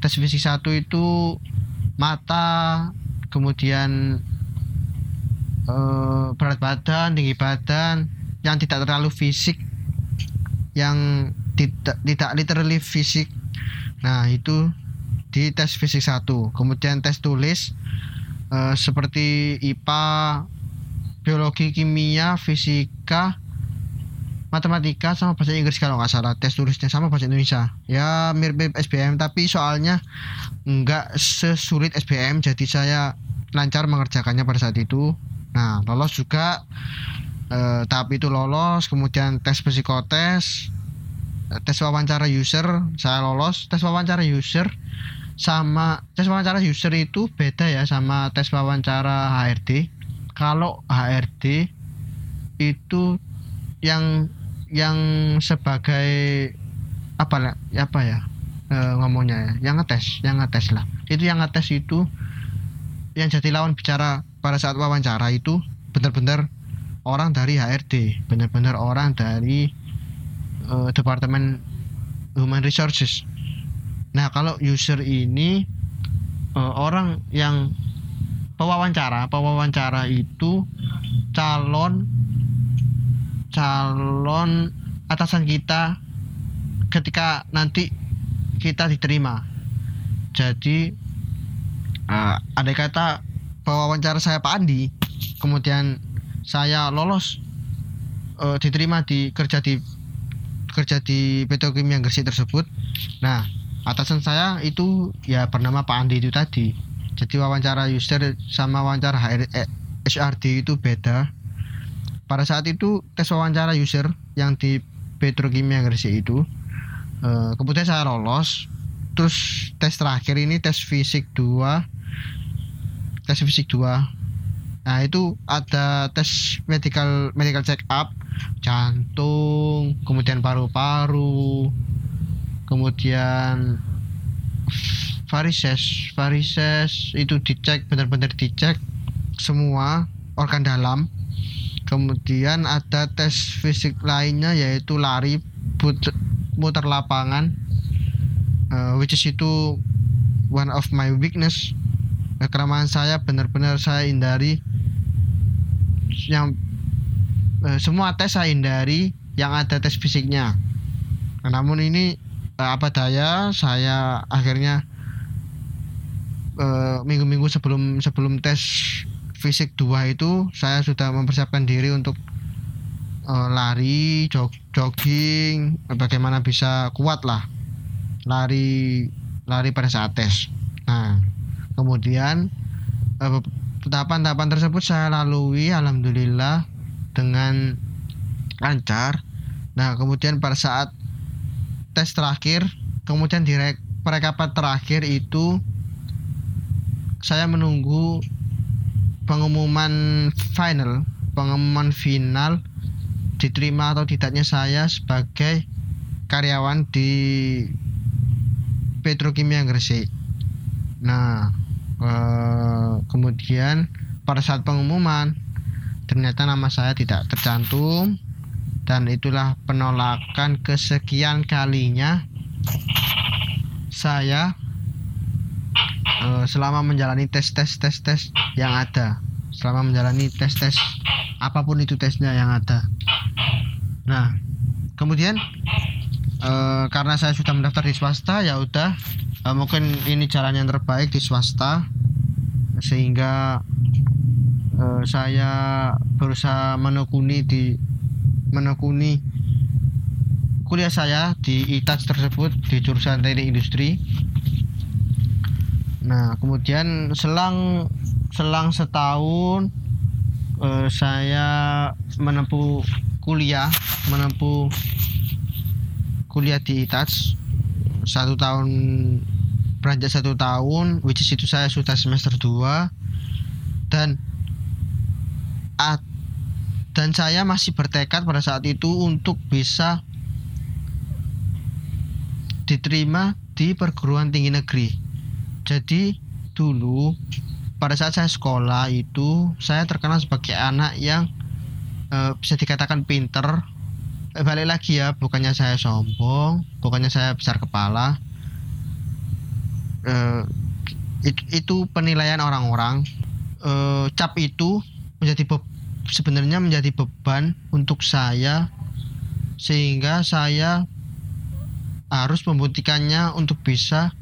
Speaker 1: Tes fisik satu itu mata kemudian eh, berat badan tinggi badan. Yang tidak terlalu fisik yang tidak tidak literally fisik. Nah itu di tes fisik satu. Kemudian tes tulis eh, seperti IPA biologi kimia fisika matematika sama bahasa Inggris kalau nggak salah. Tes tulisnya sama bahasa Indonesia. Ya mirip-mirip SBM tapi soalnya nggak sesulit SBM jadi saya lancar mengerjakannya pada saat itu. Nah lolos juga eh, tahap itu lolos kemudian tes psikotes eh, tes wawancara user saya lolos tes wawancara user sama tes wawancara user itu beda ya sama tes wawancara HRD kalau HRD itu yang yang sebagai apa lah apa ya e, ngomongnya ya yang ngetes yang ngetes lah. Itu yang ngetes itu yang jadi lawan bicara pada saat wawancara itu benar-benar orang dari HRD benar-benar orang dari e, departemen human resources nah kalau user ini e, orang yang pewawancara pewawancara itu calon calon atasan kita ketika nanti kita diterima. Jadi uh, ada kata wawancara saya Pak Andi, kemudian saya lolos uh, diterima di kerja di kerja di Petrokimia Gresik tersebut. Nah, atasan saya itu ya bernama Pak Andi itu tadi. Jadi wawancara user sama wawancara HR, eh, HRD itu beda pada saat itu tes wawancara user yang di Petrokimia Gresik itu uh, kemudian saya lolos terus tes terakhir ini tes fisik 2 tes fisik 2 nah itu ada tes medical medical check up jantung kemudian paru-paru kemudian varises varises itu dicek benar-benar dicek semua organ dalam. Kemudian ada tes fisik lainnya yaitu lari muter lapangan uh, which is itu one of my weakness. Kelemahan saya benar-benar saya hindari yang uh, semua tes saya hindari yang ada tes fisiknya namun ini uh, apa daya saya akhirnya minggu-minggu uh, sebelum sebelum tes fisik dua itu saya sudah mempersiapkan diri untuk lari, jog, jogging, bagaimana bisa kuat lah lari lari pada saat tes. Nah, kemudian tahapan-tahapan tersebut saya lalui alhamdulillah dengan lancar. Nah, kemudian pada saat tes terakhir, kemudian di perekapan terakhir itu saya menunggu pengumuman final, pengumuman final diterima atau tidaknya saya sebagai karyawan di Petrokimia Gresik. Nah, eh, kemudian pada saat pengumuman ternyata nama saya tidak tercantum dan itulah penolakan kesekian kalinya saya uh, selama menjalani tes tes tes tes yang ada. Selama menjalani tes tes apa pun itu tesnya yang ada. Nah kemudian uh, karena saya sudah mendaftar di swasta ya udah uh, mungkin ini jalan yang terbaik di swasta sehingga uh, saya berusaha menekuni di menekuni kuliah saya di ITAS tersebut di jurusan teknik industri. Nah, kemudian selang selang setahun eh, saya menempuh kuliah, menempuh kuliah di ITAS satu tahun beranjak satu tahun, which is itu saya sudah semester 2 dan at, dan saya masih bertekad pada saat itu untuk bisa diterima di perguruan tinggi negeri. Jadi dulu pada saat saya sekolah itu saya terkenal sebagai anak yang uh, bisa dikatakan pinter. Eh, balik lagi ya bukannya saya sombong bukannya saya besar kepala uh, itu, penilaian orang-orang uh, cap itu menjadi sebenarnya menjadi beban untuk saya sehingga saya harus membuktikannya untuk bisa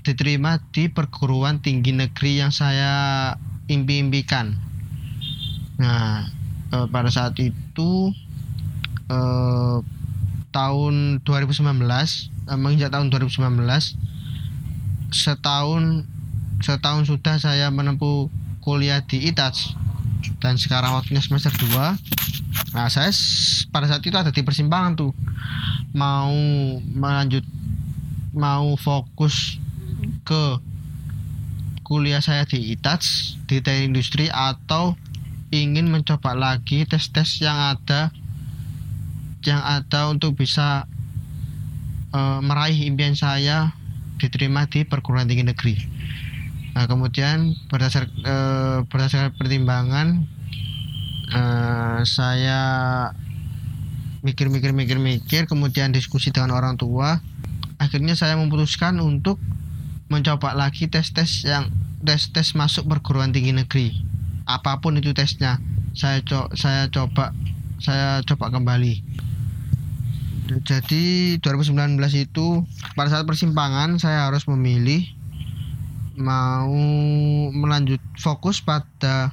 Speaker 1: diterima di perguruan tinggi negeri yang saya impi-impikan. Nah, e, pada saat itu tahun 2019, e, menginjak tahun 2019, setahun setahun sudah saya menempuh kuliah di ITAS dan sekarang waktunya semester 2 nah saya pada saat itu ada di persimpangan tuh. Mau melanjut mau fokus ke kuliah saya di ITAS di teknik industri atau ingin mencoba lagi tes-tes yang ada yang ada untuk bisa uh, meraih impian saya diterima di perguruan tinggi negeri. Nah, kemudian berdasar uh, berdasarkan pertimbangan uh, saya mikir-mikir-mikir-mikir kemudian diskusi dengan orang tua akhirnya saya memutuskan untuk mencoba lagi tes-tes yang tes-tes masuk perguruan tinggi negeri apa pun itu tesnya saya co saya coba saya coba kembali jadi 2019 itu pada saat persimpangan saya harus memilih mau melanjut fokus pada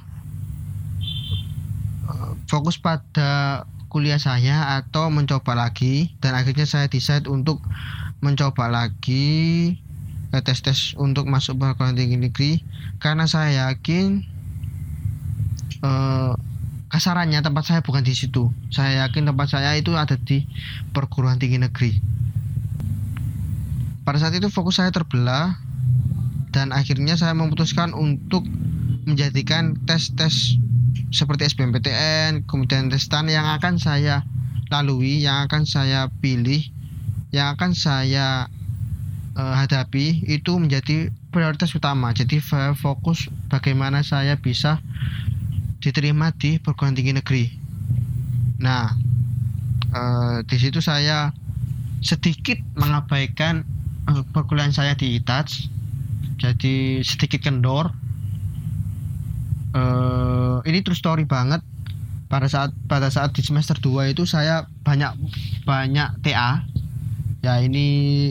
Speaker 1: fokus pada kuliah saya atau mencoba lagi. Dan akhirnya saya decide untuk mencoba lagi eh, tes-tes untuk masuk perguruan tinggi negeri. Karena saya yakin eh, kasarannya tempat saya bukan di situ saya yakin tempat saya itu ada di perguruan tinggi negeri pada saat itu fokus saya terbelah dan akhirnya saya memutuskan untuk menjadikan tes-tes seperti SBMPTN, kemudian tes STAN yang akan saya lalui, yang akan saya pilih, yang akan saya uh, hadapi itu menjadi prioritas utama. Jadi fokus bagaimana saya bisa diterima di perguruan tinggi negeri. Nah, uh, di situ saya sedikit mengabaikan uh, perkuliahan saya di ITAS, jadi sedikit kendor. Uh, ini true story banget. Pada saat pada saat di semester 2 itu saya banyak banyak TA ya ini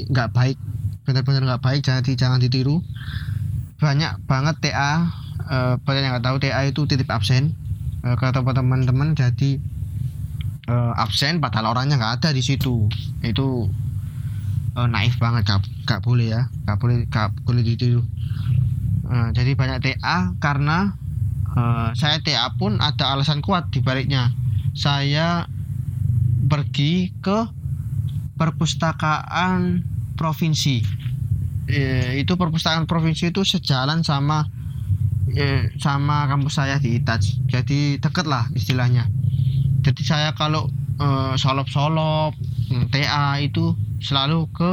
Speaker 1: nggak baik. Benar-benar nggak baik. Jangan jangan ditiru. Banyak banget TA uh, banyak yang nggak tahu TA itu titip absen uh, kata teman-teman. Jadi uh, absen padahal orangnya nggak ada di situ. Itu uh, naif banget gak, gak boleh ya. Gak boleh gak boleh ditiru uh, jadi banyak TA karena uh, saya TA pun ada alasan kuat di baliknya. Saya pergi ke perpustakaan provinsi. E, itu perpustakaan provinsi itu sejalan sama e, sama kampus saya di Itaj jadi deket lah istilahnya jadi saya kalau e, solop-solop mm, TA itu selalu ke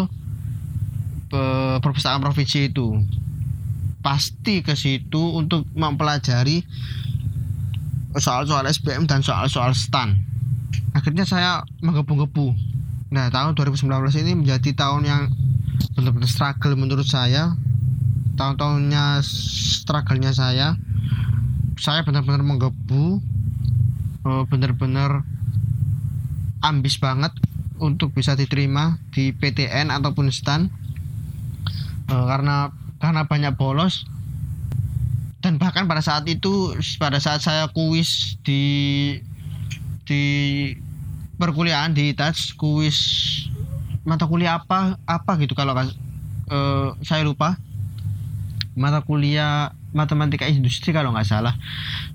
Speaker 1: perpustakaan provinsi itu pasti ke situ untuk mempelajari soal-soal SBM dan soal-soal STAN. Akhirnya saya menggebu-gebu. Nah, tahun 2019 ini menjadi tahun yang benar-benar struggle menurut saya. Tahun-tahunnya struggle-nya saya. Saya benar-benar menggebu, eh, benar-benar ambis banget untuk bisa diterima di PTN ataupun STAN. Eh, karena karena banyak bolos dan bahkan pada saat itu pada saat saya kuis di di perkuliahan di touch kuis mata kuliah apa apa gitu kalau uh, saya lupa mata kuliah matematika industri kalau nggak salah.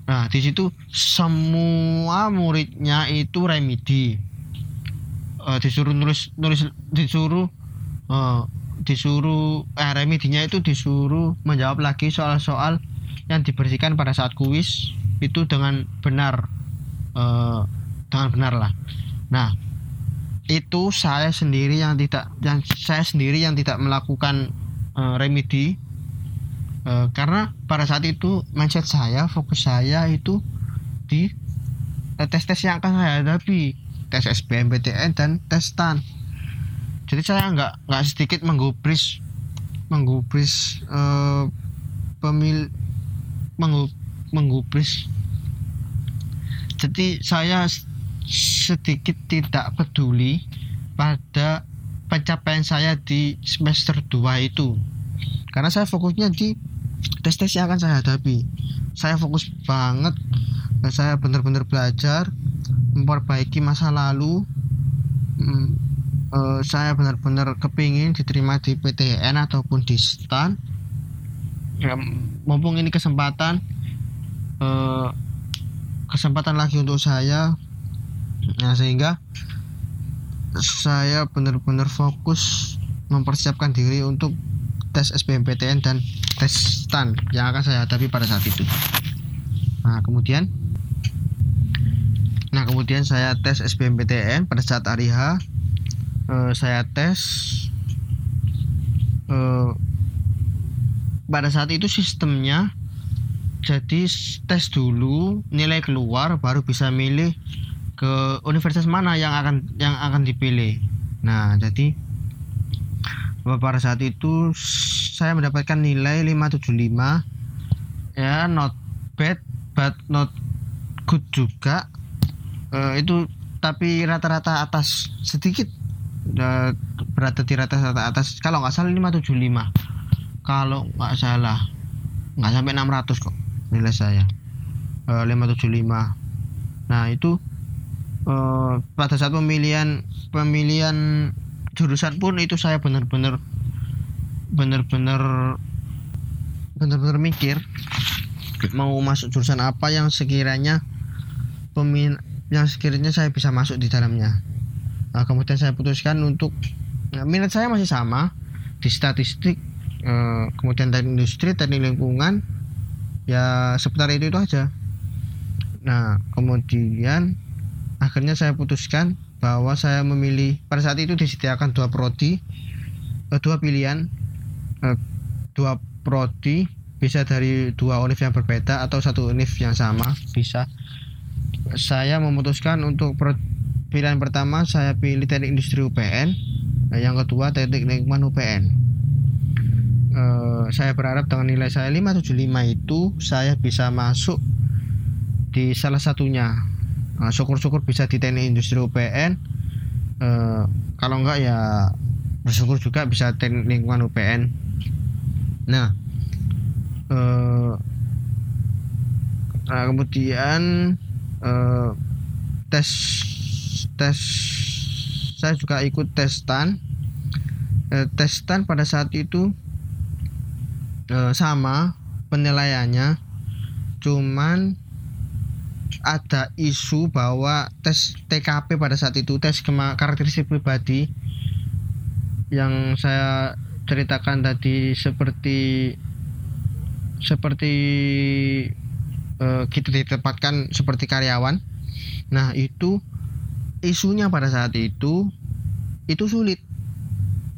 Speaker 1: Nah di situ semua muridnya itu remedi. Uh, disuruh nulis nulis disuruh uh, disuruh eh, remedinya itu disuruh menjawab lagi soal-soal yang dibersihkan pada saat kuis itu dengan benar. Eh, dengan benar lah. Nah itu saya sendiri yang tidak yang saya sendiri yang tidak melakukan eh, remedi eh, karena pada saat itu mindset saya fokus saya itu di tes-tes yang akan saya hadapi. Tes SBMPTN dan tes STAN jadi saya nggak nggak sedikit menggubris menggubris uh, pemil menggu, menggubris. Jadi saya sedikit tidak peduli pada pencapaian saya di semester 2 itu. Karena saya fokusnya di tes-tes yang akan saya hadapi. Saya fokus banget saya benar-benar belajar memperbaiki masa lalu. Hmm, uh, saya benar-benar kepingin diterima di PTN ataupun di STAN. Ya, mumpung ini kesempatan uh, kesempatan lagi untuk saya. Nah sehingga saya benar-benar fokus mempersiapkan diri untuk tes SBMPTN dan tes STAN yang akan saya hadapi pada saat itu. Nah kemudian? Nah kemudian saya tes SBMPTN pada saat hari H. Uh, saya tes uh, pada saat itu sistemnya jadi tes dulu nilai keluar baru bisa milih ke universitas mana yang akan yang akan dipilih. Nah jadi pada saat itu saya mendapatkan nilai 575 ya not bad but not good juga. Uh, itu tapi rata-rata atas sedikit. Uh, berada di rata-rata atas. Kalau nggak salah 575 kalau nggak salah nggak sampai 600 kok nilai saya. Uh, 575 nah itu uh, pada saat pemilihan pemilihan jurusan pun itu saya benar-benar benar-benar benar-benar mikir mau masuk jurusan apa yang sekiranya pemin yang sekiranya saya bisa masuk di dalamnya. Nah, kemudian saya putuskan untuk nah, minat saya masih sama di statistik, eh, kemudian dari industri, teknik lingkungan, ya seputar itu itu aja. Nah, kemudian akhirnya saya putuskan bahwa saya memilih pada saat itu disediakan dua prodi, eh, dua pilihan, dua prodi bisa dari dua univ yang berbeda atau satu univ yang sama? Bisa. Saya memutuskan untuk pilihan pertama saya pilih teknik industri UPN yang kedua teknik lingkungan UPN uh, eh, saya berharap dengan nilai saya 575 itu saya bisa masuk di salah satunya. Uh, syukur-syukur bisa di teknik industri UPN uh, eh, kalau enggak ya bersyukur juga bisa teknik lingkungan UPN nah uh, nah kemudian uh, tes tes saya juga ikut tes tan uh, tes tan pada saat itu uh, sama penilaiannya. Cuman ada isu bahwa tes TKP pada saat itu tes karakteristik pribadi yang saya ceritakan tadi seperti seperti uh, kita ditempatkan seperti karyawan. Nah, itu isunya pada saat itu itu sulit.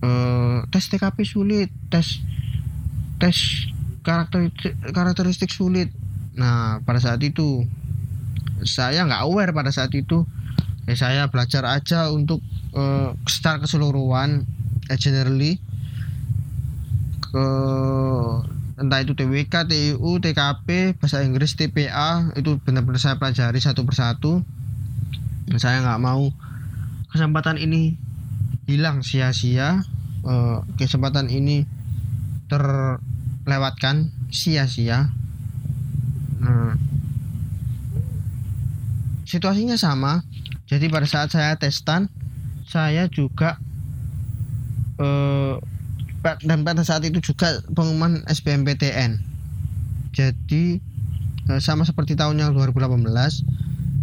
Speaker 1: Uh, tes TKP sulit, tes tes karakteristik karakteristik sulit. Nah, pada saat itu saya nggak aware pada saat itu. Eh, saya belajar aja untuk uh, secara keseluruhan, uh, generally ke entah itu TWK, TIU, TKP, bahasa Inggris, TPA itu benar-benar saya pelajari satu persatu. Saya nggak mau kesempatan ini hilang sia-sia, uh, kesempatan ini terlewatkan sia-sia. Nah, situasinya sama. Jadi pada saat saya testan, saya juga uh, dan pada saat itu juga pengumuman SBMPTN jadi eh, sama seperti tahun yang 2018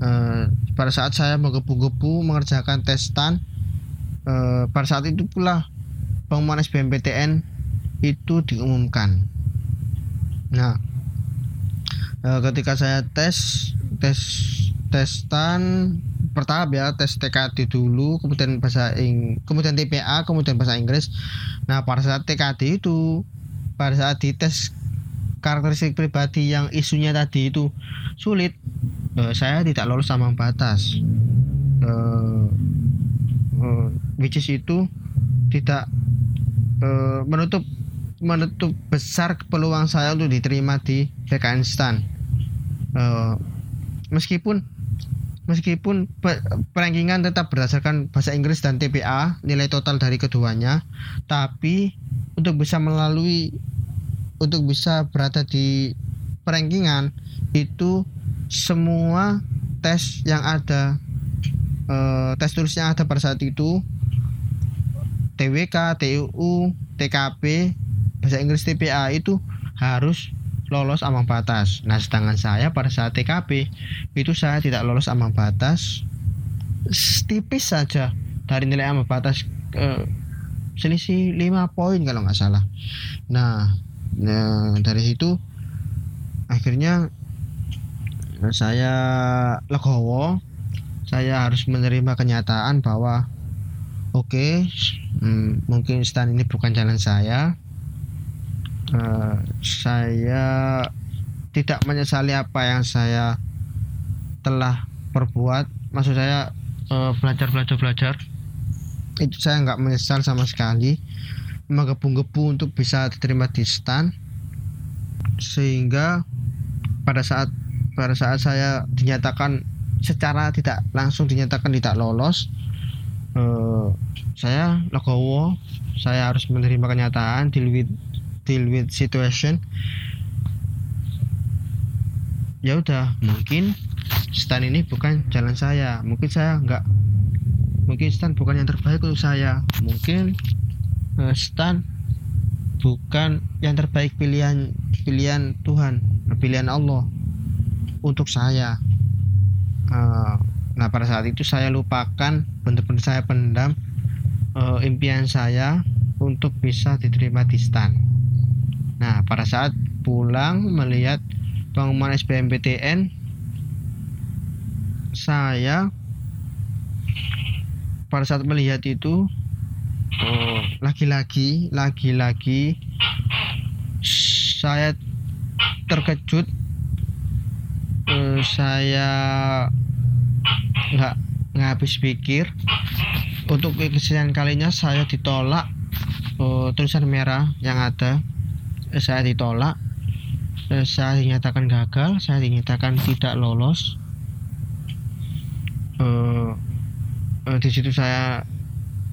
Speaker 1: eh, pada saat saya menggebu-gebu mengerjakan tes STAN eh, pada saat itu pula pengumuman SBMPTN itu diumumkan. Nah ketika saya tes tes tes STAN pertama ya tes TKD dulu kemudian bahasa Ing kemudian TPA kemudian bahasa Inggris nah pada saat TKD itu pada saat dites karakteristik pribadi yang isunya tadi itu sulit uh, saya tidak lolos ambang batas. Uh, uh, which is itu tidak uh, menutup menutup besar peluang saya untuk diterima di PKN STAN uh, meskipun meskipun perankingan tetap berdasarkan bahasa Inggris dan TPA nilai total dari keduanya tapi untuk bisa melalui untuk bisa berada di perankingan itu semua tes yang ada eh, tes tulis yang ada pada saat itu TWK, TUU, TKP, bahasa Inggris TPA itu harus lolos ambang batas. Nah, sedangkan saya pada saat TKP itu saya tidak lolos ambang batas tipis saja dari nilai ambang batas eh, selisih 5 poin kalau nggak salah. Nah, nah dari situ akhirnya saya legowo saya harus menerima kenyataan bahwa oke okay, hmm, mungkin stand ini bukan jalan saya uh, saya tidak menyesali apa yang saya telah perbuat. Maksud saya uh, belajar belajar belajar. Itu saya nggak menyesal sama sekali. Menggebu-gebu untuk bisa diterima di stand sehingga pada saat pada saat saya dinyatakan secara tidak langsung dinyatakan tidak lolos uh, saya legowo. Saya harus menerima kenyataan with deal with situation ya udah mungkin stand ini bukan jalan saya. Mungkin saya nggak mungkin stand bukan yang terbaik untuk saya. Mungkin uh, stand bukan yang terbaik pilihan pilihan Tuhan pilihan Allah untuk saya. Uh, nah pada saat itu saya lupakan benar-benar saya pendam uh, impian saya untuk bisa diterima di stand Nah, pada saat pulang melihat pengumuman SBMPTN, saya pada saat melihat itu oh, lagi-lagi, lagi-lagi saya terkejut. Uh, saya nggak nggak habis pikir untuk kesekian kalinya saya ditolak uh, tulisan merah yang ada saya ditolak. Eh, saya dinyatakan gagal. Saya dinyatakan tidak lolos. Uh, uh, di situ saya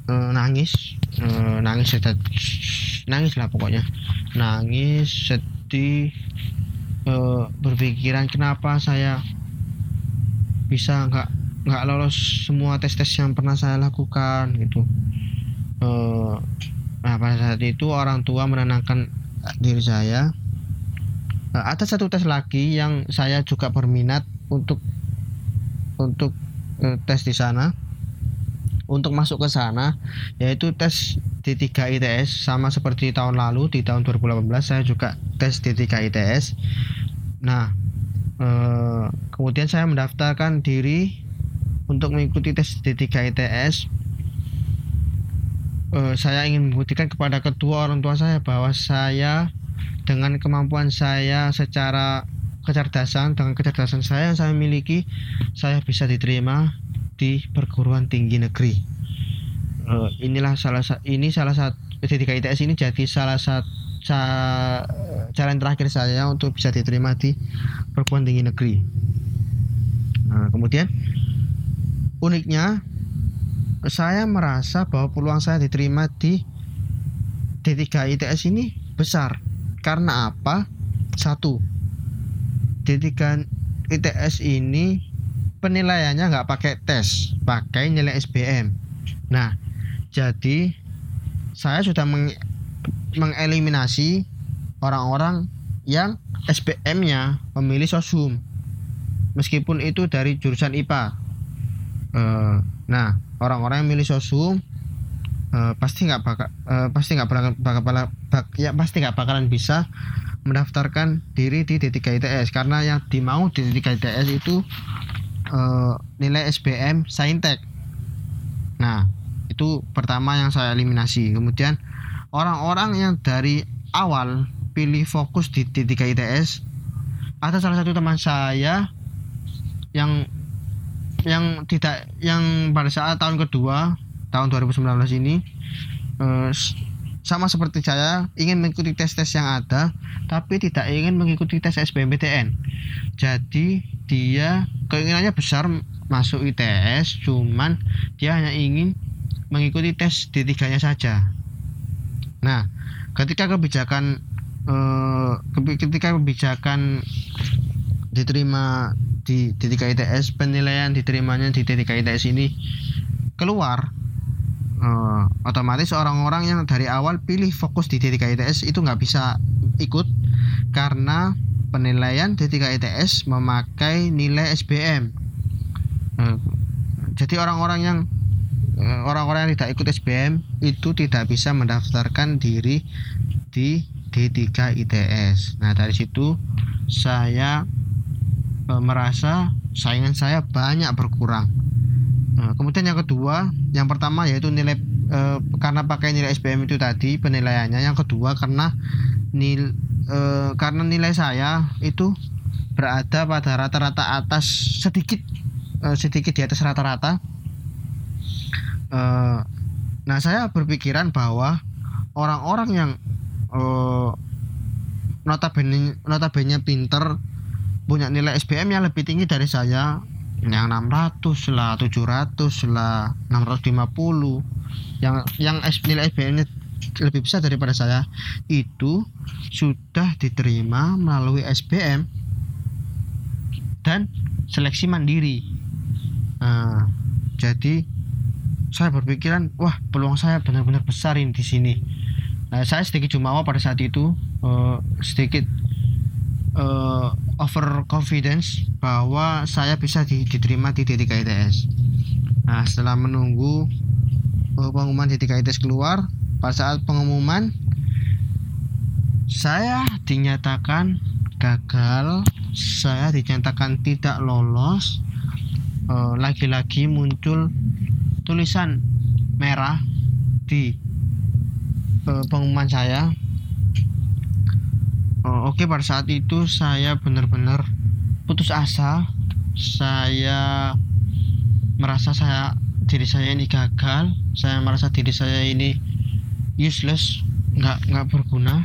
Speaker 1: uh, nangis. Uh, nangis nangis lah pokoknya. Nangis sedih. Uh, berpikiran kenapa saya bisa nggak nggak lolos semua tes tes yang pernah saya lakukan gitu. Uh, nah pada saat itu orang tua menenangkan diri saya. Uh, ada satu tes lagi yang saya juga berminat untuk untuk uh, tes di sana. Untuk masuk ke sana yaitu tes D3 ITS sama seperti tahun lalu di tahun 2018 saya juga tes D3 ITS nah uh, kemudian saya mendaftarkan diri untuk mengikuti tes D3 ITS uh, saya ingin membuktikan kepada kedua orang tua saya bahwa saya dengan kemampuan saya secara kecerdasan dengan kecerdasan saya yang saya miliki saya bisa diterima di perguruan tinggi negeri. Uh, inilah salah ini salah satu ketika ITS ini jadi salah satu jalan terakhir saya untuk bisa diterima di perguruan tinggi negeri. Nah, kemudian uniknya saya merasa bahwa peluang saya diterima di D3 ITS ini besar. Karena apa? Satu, D3 ITS ini penilaiannya nggak pakai tes, pakai nilai SBM. Nah, jadi saya sudah meng mengeliminasi orang-orang yang SBM-nya memilih sosum meskipun itu dari jurusan IPA. Uh, eh, nah, orang-orang yang milih sosum uh, pasti nggak bakal uh, pasti nggak bakal, bakal, bakal ya pasti nggak bakalan bisa mendaftarkan diri di D3 ITS karena yang dimau di D3 ITS itu uh, nilai SBM Saintek. Nah, itu pertama yang saya eliminasi. Kemudian orang-orang yang dari awal pilih fokus di D3 ITS ada salah satu teman saya yang yang tidak yang pada saat tahun kedua tahun 2019 ini eh, sama seperti saya ingin mengikuti tes-tes yang ada tapi tidak ingin mengikuti tes SBMPTN jadi dia keinginannya besar masuk ITS cuman dia hanya ingin mengikuti tes d 3 nya saja. Nah ketika kebijakan eh, ketika kebijakan diterima di D3 ITS penilaian diterimanya di D3 ITS ini keluar. Uh, otomatis orang-orang yang dari awal pilih fokus di D3 ITS itu nggak bisa ikut karena penilaian D3 ITS memakai nilai SBM uh, jadi orang-orang yang uh, orang-orang yang tidak ikut SBM itu tidak bisa mendaftarkan diri di D3 ITS nah dari situ saya e, merasa saingan saya banyak berkurang. Nah, kemudian yang kedua, yang pertama yaitu nilai e, karena pakai nilai SBM itu tadi penilaiannya. Yang kedua karena nil e, karena nilai saya itu berada pada rata-rata atas sedikit e, sedikit di atas rata-rata. E, nah, saya berpikiran bahwa orang-orang yang e, notabene notabene pinter punya nilai SBM yang lebih tinggi dari saya. Yang 600 lah 700 lah 650 yang yang nilai SBM lebih besar daripada saya. Itu sudah diterima melalui SBM dan seleksi mandiri. Nah, jadi saya berpikiran wah peluang saya benar-benar besar ini di sini. Nah, saya sedikit jumawa pada saat itu uh, sedikit uh, over confidence bahwa saya bisa diterima di D3 ITS. Nah, setelah menunggu pengumuman D3 ITS keluar, pada saat pengumuman saya dinyatakan gagal, saya dinyatakan tidak lolos. Uh, lagi-lagi muncul tulisan merah di uh, pengumuman saya oh, oke okay, pada saat itu saya benar-benar putus asa. Saya merasa saya diri saya ini gagal. Saya merasa diri saya ini useless nggak nggak berguna.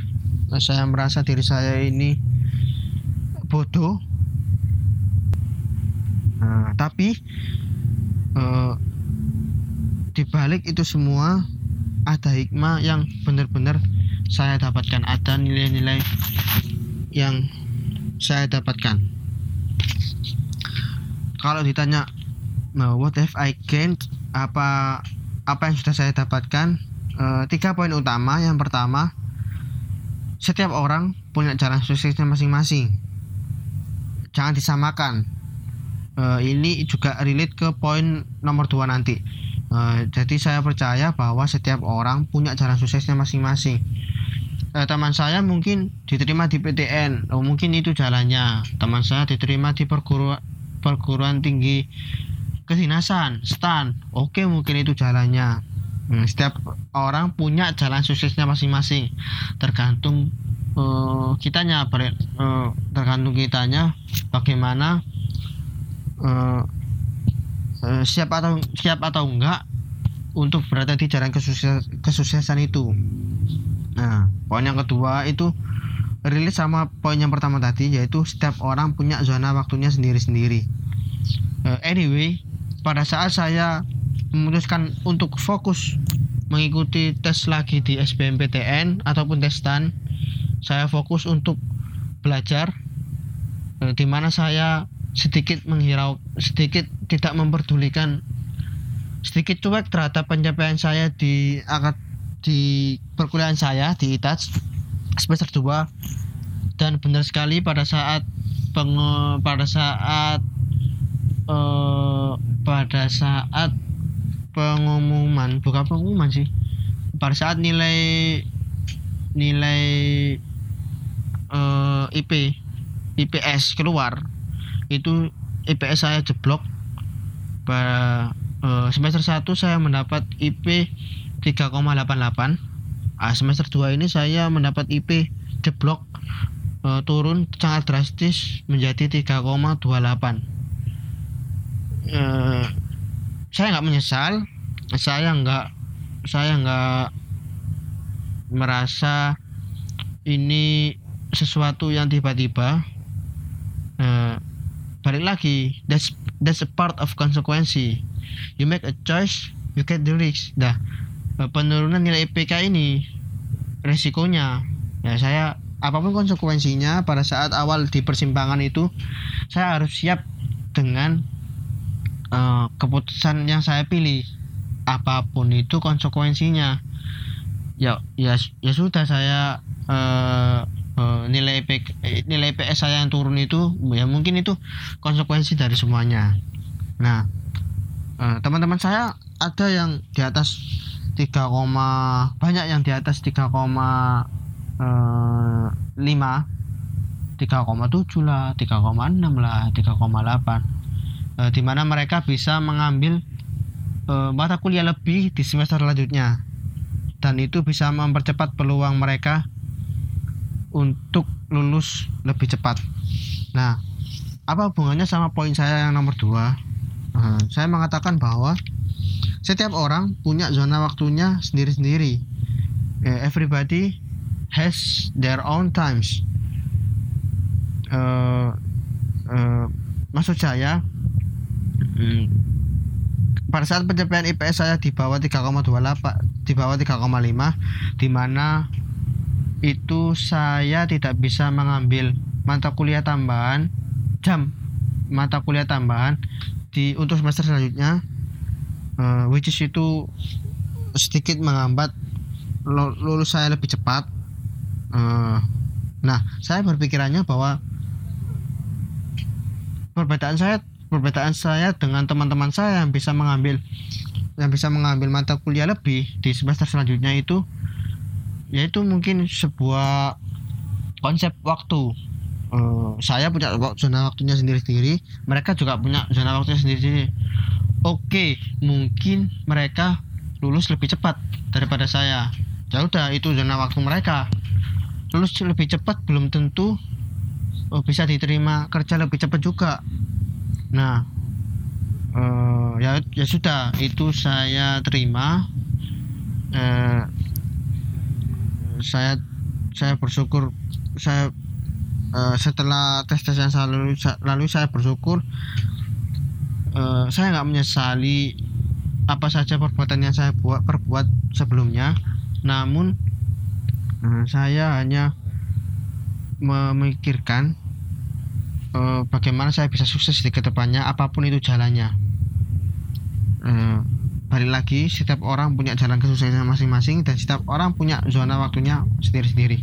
Speaker 1: Saya merasa diri saya ini bodoh. Nah, tapi uh, di balik itu semua ada hikmah yang benar-benar saya dapatkan ada nilai-nilai yang saya dapatkan. Kalau ditanya nah, what have I gained? Apa apa yang sudah saya dapatkan? E, tiga poin utama. Yang pertama setiap orang punya jalan suksesnya masing-masing. Jangan disamakan. E, ini juga relate ke poin nomor dua nanti e, jadi saya percaya bahwa setiap orang punya jalan suksesnya masing-masing. Eh, teman saya mungkin diterima di PTN oh mungkin itu jalannya. Teman saya diterima di perguruan perguruan tinggi kedinasan stan. Oke mungkin itu jalannya. Hmm, setiap orang punya jalan suksesnya masing-masing. Tergantung uh, kitanya uh, tergantung kitanya bagaimana uh, uh, siap atau siap atau enggak untuk berada di jalan kesukses, kesuksesan itu Nah, poin yang kedua itu rilis sama poin yang pertama tadi yaitu setiap orang punya zona waktunya sendiri-sendiri. Uh, anyway, pada saat saya memutuskan untuk fokus mengikuti tes lagi di SBMPTN ataupun tes STAN, saya fokus untuk belajar uh, di mana saya sedikit menghirau sedikit tidak memperdulikan sedikit cuek terhadap pencapaian saya di akad di perkuliahan saya di ITAS semester 2 dan benar sekali pada saat peng pada saat uh, pada saat pengumuman bukan pengumuman sih. Pada saat nilai nilai uh, IP IPS keluar itu IPS saya jeblok. Pada uh, semester 1 saya mendapat IP 3,88 ah, semester 2 ini saya mendapat IP jeblok e, turun sangat drastis menjadi 3,28 uh, saya nggak menyesal saya nggak saya nggak merasa ini sesuatu yang tiba-tiba. Uh, balik lagi that's that's a part of consequence you make a choice you get the risk. Dah penurunan nilai IPK ini resikonya. Ya saya apa pun konsekuensinya pada saat awal di persimpangan itu saya harus siap dengan uh, keputusan yang saya pilih. Apa pun itu konsekuensinya. Ya ya ya sudah saya uh, uh, nilai IP, nilai PS saya yang turun itu ya mungkin itu konsekuensi dari semuanya. Nah teman-teman uh, saya ada yang di atas 3, banyak yang di atas 3, 5 3,7 lah 3,6 lah 3,8 e, di mana mereka bisa mengambil e, mata kuliah lebih di semester selanjutnya. Dan itu bisa mempercepat peluang mereka untuk lulus lebih cepat. Nah apa hubungannya sama poin saya yang nomor 2 e, saya mengatakan bahwa setiap orang punya zona waktunya sendiri-sendiri. Everybody has their own times. Uh, uh, maksud saya, hmm, pada saat pencapaian IPS saya di bawah 3,28, di bawah 3,5, di mana itu saya tidak bisa mengambil mata kuliah tambahan jam mata kuliah tambahan di untuk semester selanjutnya uh, which is itu sedikit menghambat lulus saya lebih cepat. Uh, nah, saya berpikirannya bahwa perbedaan saya perbedaan saya dengan teman-teman saya yang bisa mengambil yang bisa mengambil mata kuliah lebih di semester selanjutnya itu yaitu mungkin sebuah konsep waktu. Uh, saya punya zona waktunya sendiri-sendiri mereka juga punya zona waktunya sendiri-sendiri. Oke mungkin mereka lulus lebih cepat daripada saya. Ya udah itu zona waktu mereka. Lulus lebih cepat belum tentu oh, bisa diterima kerja lebih cepat juga. Nah uh, ya ya sudah itu saya terima. Uh, saya saya bersyukur saya uh, setelah tes tes yang lalu lalu saya bersyukur uh, saya nggak menyesali apa saja perbuatan yang saya buat perbuat sebelumnya namun Nah, saya hanya memikirkan uh, bagaimana saya bisa sukses di ke depannya apa pun itu jalannya. Uh, balik lagi setiap orang punya jalan kesuksesan masing-masing dan setiap orang punya zona waktunya sendiri-sendiri.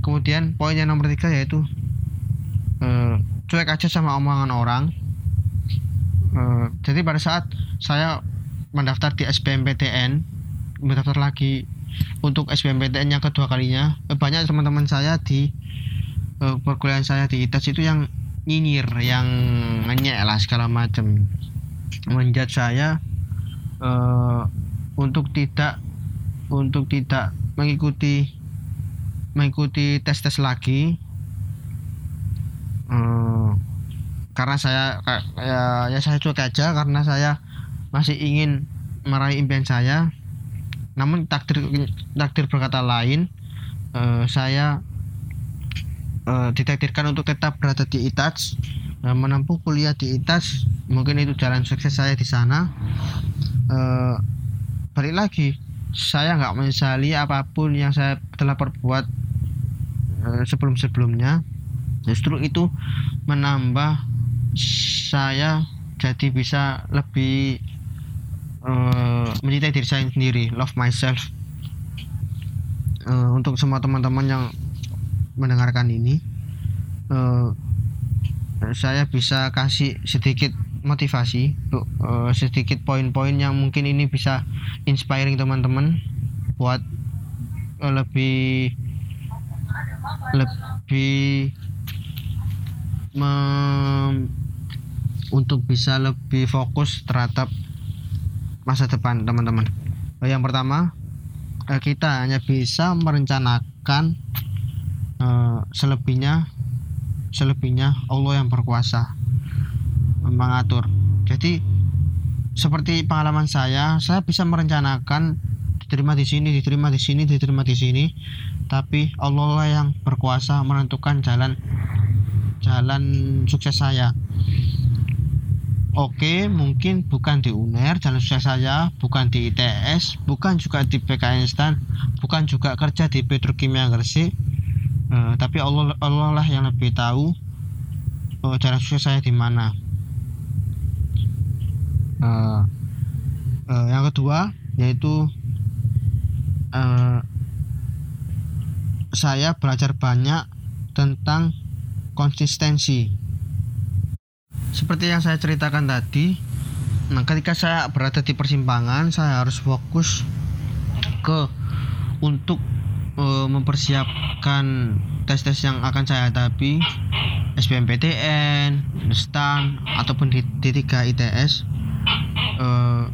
Speaker 1: Kemudian poin yang nomor tiga yaitu uh, cuek aja sama omongan orang. Uh, jadi pada saat saya mendaftar di SBMPTN mendaftar lagi untuk SBMPTN yang kedua kalinya eh, banyak teman-teman saya di uh, perkuliahan saya di ITES itu yang nyinyir yang ngenyek lah segala macam menjat saya uh, untuk tidak untuk tidak mengikuti mengikuti tes tes lagi uh, karena saya ya, ya saya cuek aja karena saya masih ingin meraih impian saya. Namun takdir takdir berkata lain uh, saya uh, ditakdirkan untuk tetap berada di ITAS uh, menempuh kuliah di ITAS mungkin itu jalan sukses saya di sana uh, balik lagi saya nggak menyesali apa pun yang saya telah perbuat uh, sebelum sebelumnya justru itu menambah saya jadi bisa lebih uh, mencintai diri saya sendiri love myself. Uh, untuk semua teman-teman yang mendengarkan ini uh, saya bisa kasih sedikit motivasi uh, sedikit poin-poin yang mungkin ini bisa inspiring teman-teman buat uh, lebih lebih mem, untuk bisa lebih fokus terhadap masa depan teman-teman. Eh, yang pertama eh, kita hanya bisa merencanakan uh, selebihnya selebihnya Allah yang berkuasa mengatur jadi seperti pengalaman saya saya bisa merencanakan diterima di sini diterima di sini diterima di sini tapi Allah lah yang berkuasa menentukan jalan jalan sukses saya Oke, mungkin bukan di UNER jalan sukses saya, bukan di ITS, bukan juga di PKN Stan, bukan juga kerja di Petrokimia Gresik. Uh, tapi Allah Allah lah yang lebih tahu uh, jalan sukses saya di mana. Uh, uh, yang kedua yaitu uh, saya belajar banyak tentang konsistensi. Seperti yang saya ceritakan tadi nah ketika saya berada di persimpangan saya harus fokus ke untuk uh, mempersiapkan tes-tes yang akan saya hadapi SBMPTN, STAN ataupun di D3 ITS uh,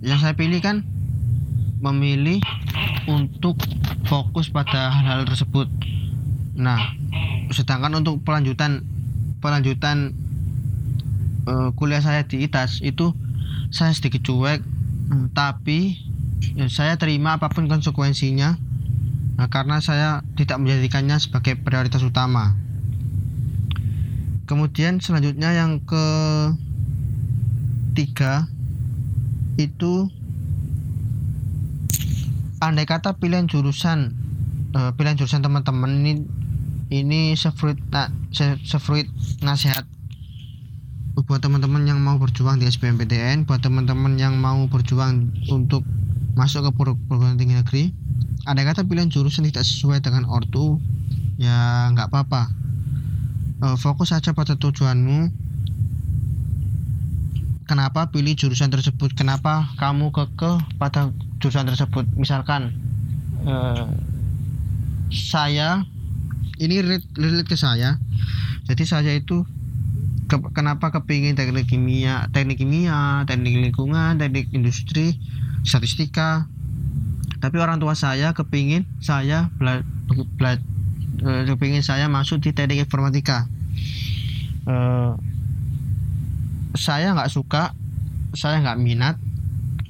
Speaker 1: yang saya pilih kan memilih untuk fokus pada hal-hal tersebut. Nah sedangkan untuk pelanjutan pelanjutan uh, kuliah saya di ITAS itu saya sedikit cuek tapi ya, saya terima apa pun konsekuensinya nah, karena saya tidak menjadikannya sebagai prioritas utama. Kemudian selanjutnya yang ke tiga itu andai kata pilihan jurusan uh, pilihan jurusan teman-teman ini ini sefruit nah, sefruit nasihat buat teman-teman yang mau berjuang di SBMPTN buat teman-teman yang mau berjuang untuk masuk ke perguruan tinggi negeri. Ada kata pilihan jurusan tidak sesuai dengan ortu ya nggak apa-apa. Uh, fokus saja pada tujuanmu kenapa pilih jurusan tersebut? Kenapa kamu kekeh pada jurusan tersebut? Misalkan uh, saya ini relate, ke saya. Jadi saya itu ke, kenapa kepingin teknik kimia teknik kimia teknik lingkungan teknik industri statistika. Tapi orang tua saya kepingin saya bela, bela, uh, kepingin saya masuk di teknik informatika. Uh, saya nggak suka saya nggak minat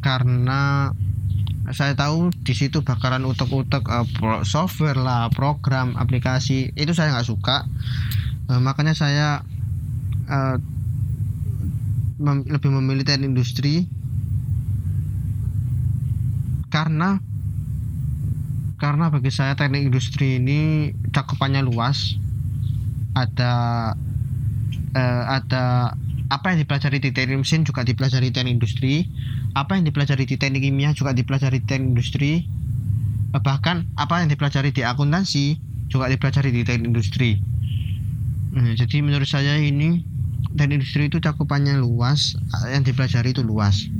Speaker 1: karena saya tahu di situ bakaran utek-utek uh, software lah program aplikasi itu saya nggak suka. Uh, makanya saya uh, mem lebih memilih teknik industri karena karena bagi saya teknik industri ini cakupannya luas. Ada uh, ada apa yang dipelajari di teknik mesin juga dipelajari di teknik industri. Apa yang dipelajari di teknik kimia juga dipelajari di teknik industri. Bahkan apa yang dipelajari di akuntansi juga dipelajari di teknik industri. Nah, jadi menurut saya ini dan industri itu cakupannya luas yang dipelajari itu luas.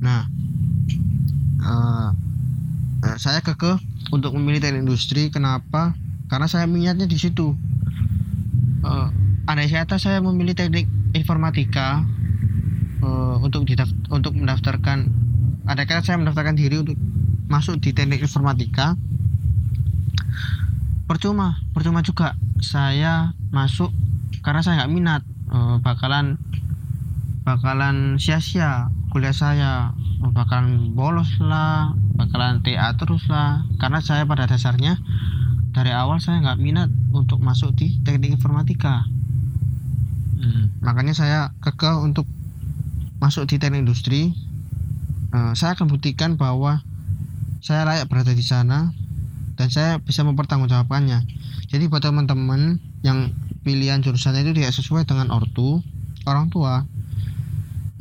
Speaker 1: Nah uh, saya keke untuk memilih teknik industri. Kenapa? Karena saya minatnya di situ. Uh, andai kata saya memilih teknik informatika uh, untuk untuk mendaftarkan ada kata saya mendaftarkan diri untuk masuk di teknik informatika? Percuma percuma juga saya masuk karena saya nggak minat uh, bakalan bakalan sia-sia kuliah saya bakalan bolos lah bakalan TA terus lah. Karena saya pada dasarnya dari awal saya nggak minat untuk masuk di teknik informatika hmm. makanya saya kekeh untuk masuk di teknik industri. Uh, saya akan buktikan bahwa saya layak berada di sana dan saya bisa mempertanggungjawabkannya. Jadi buat teman-teman yang pilihan jurusan itu tidak sesuai dengan ortu orang tua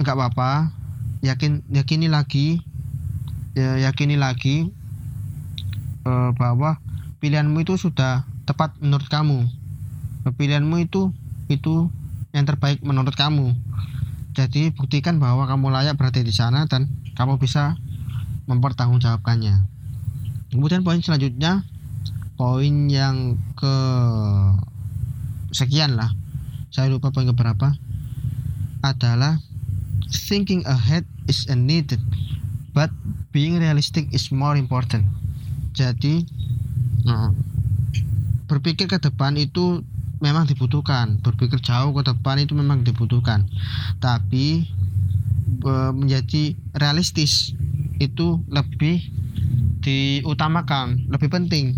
Speaker 1: nggak apa-apa. Yakin yakini lagi ya, yakini lagi uh, bahwa pilihanmu itu sudah tepat menurut kamu. Pilihanmu itu itu yang terbaik menurut kamu. Jadi buktikan bahwa kamu layak berada di sana dan kamu bisa mempertanggungjawabkannya. Kemudian poin selanjutnya poin yang ke sekian lah. Saya lupa poin berapa. Adalah thinking ahead is needed but being realistic is more important. Jadi uh, berpikir ke depan itu memang dibutuhkan. Berpikir jauh ke depan itu memang dibutuhkan. Tapi uh, menjadi realistis itu lebih diutamakan lebih penting.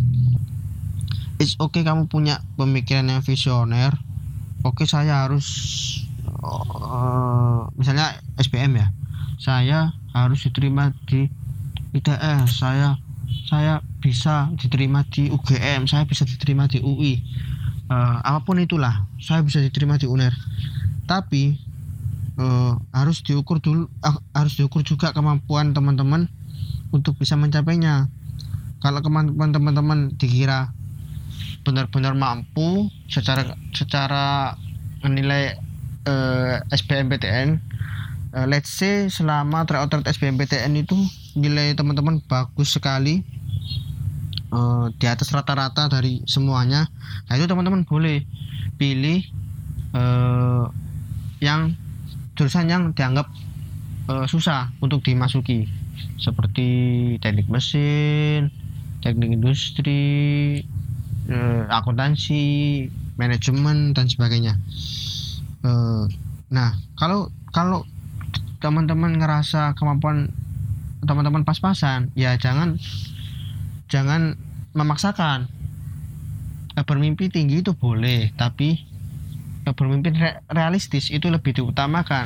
Speaker 1: It's okay kamu punya pemikiran yang visioner. Oke okay, saya harus uh, misalnya SPM ya. Saya harus diterima di ITS saya saya bisa diterima di UGM saya bisa diterima di UI uh, eh, apa pun itulah saya bisa diterima di UNER. Tapi uh, harus diukur dulu uh, harus diukur juga kemampuan teman-teman untuk bisa mencapainya. Kalau kemampuan teman-teman dikira benar-benar mampu secara secara menilai uh, SBMPTN uh, let's say selama tryout SBMPTN itu nilai teman-teman bagus sekali uh, di atas rata-rata dari semuanya. Nah itu teman-teman boleh pilih uh, yang jurusan yang dianggap uh, susah untuk dimasuki. Seperti teknik mesin teknik industri uh, akuntansi manajemen dan sebagainya. Uh, nah kalau kalau teman-teman ngerasa kemampuan teman-teman pas-pasan ya jangan jangan memaksakan. Bermimpi tinggi itu boleh tapi bermimpi realistis itu lebih diutamakan.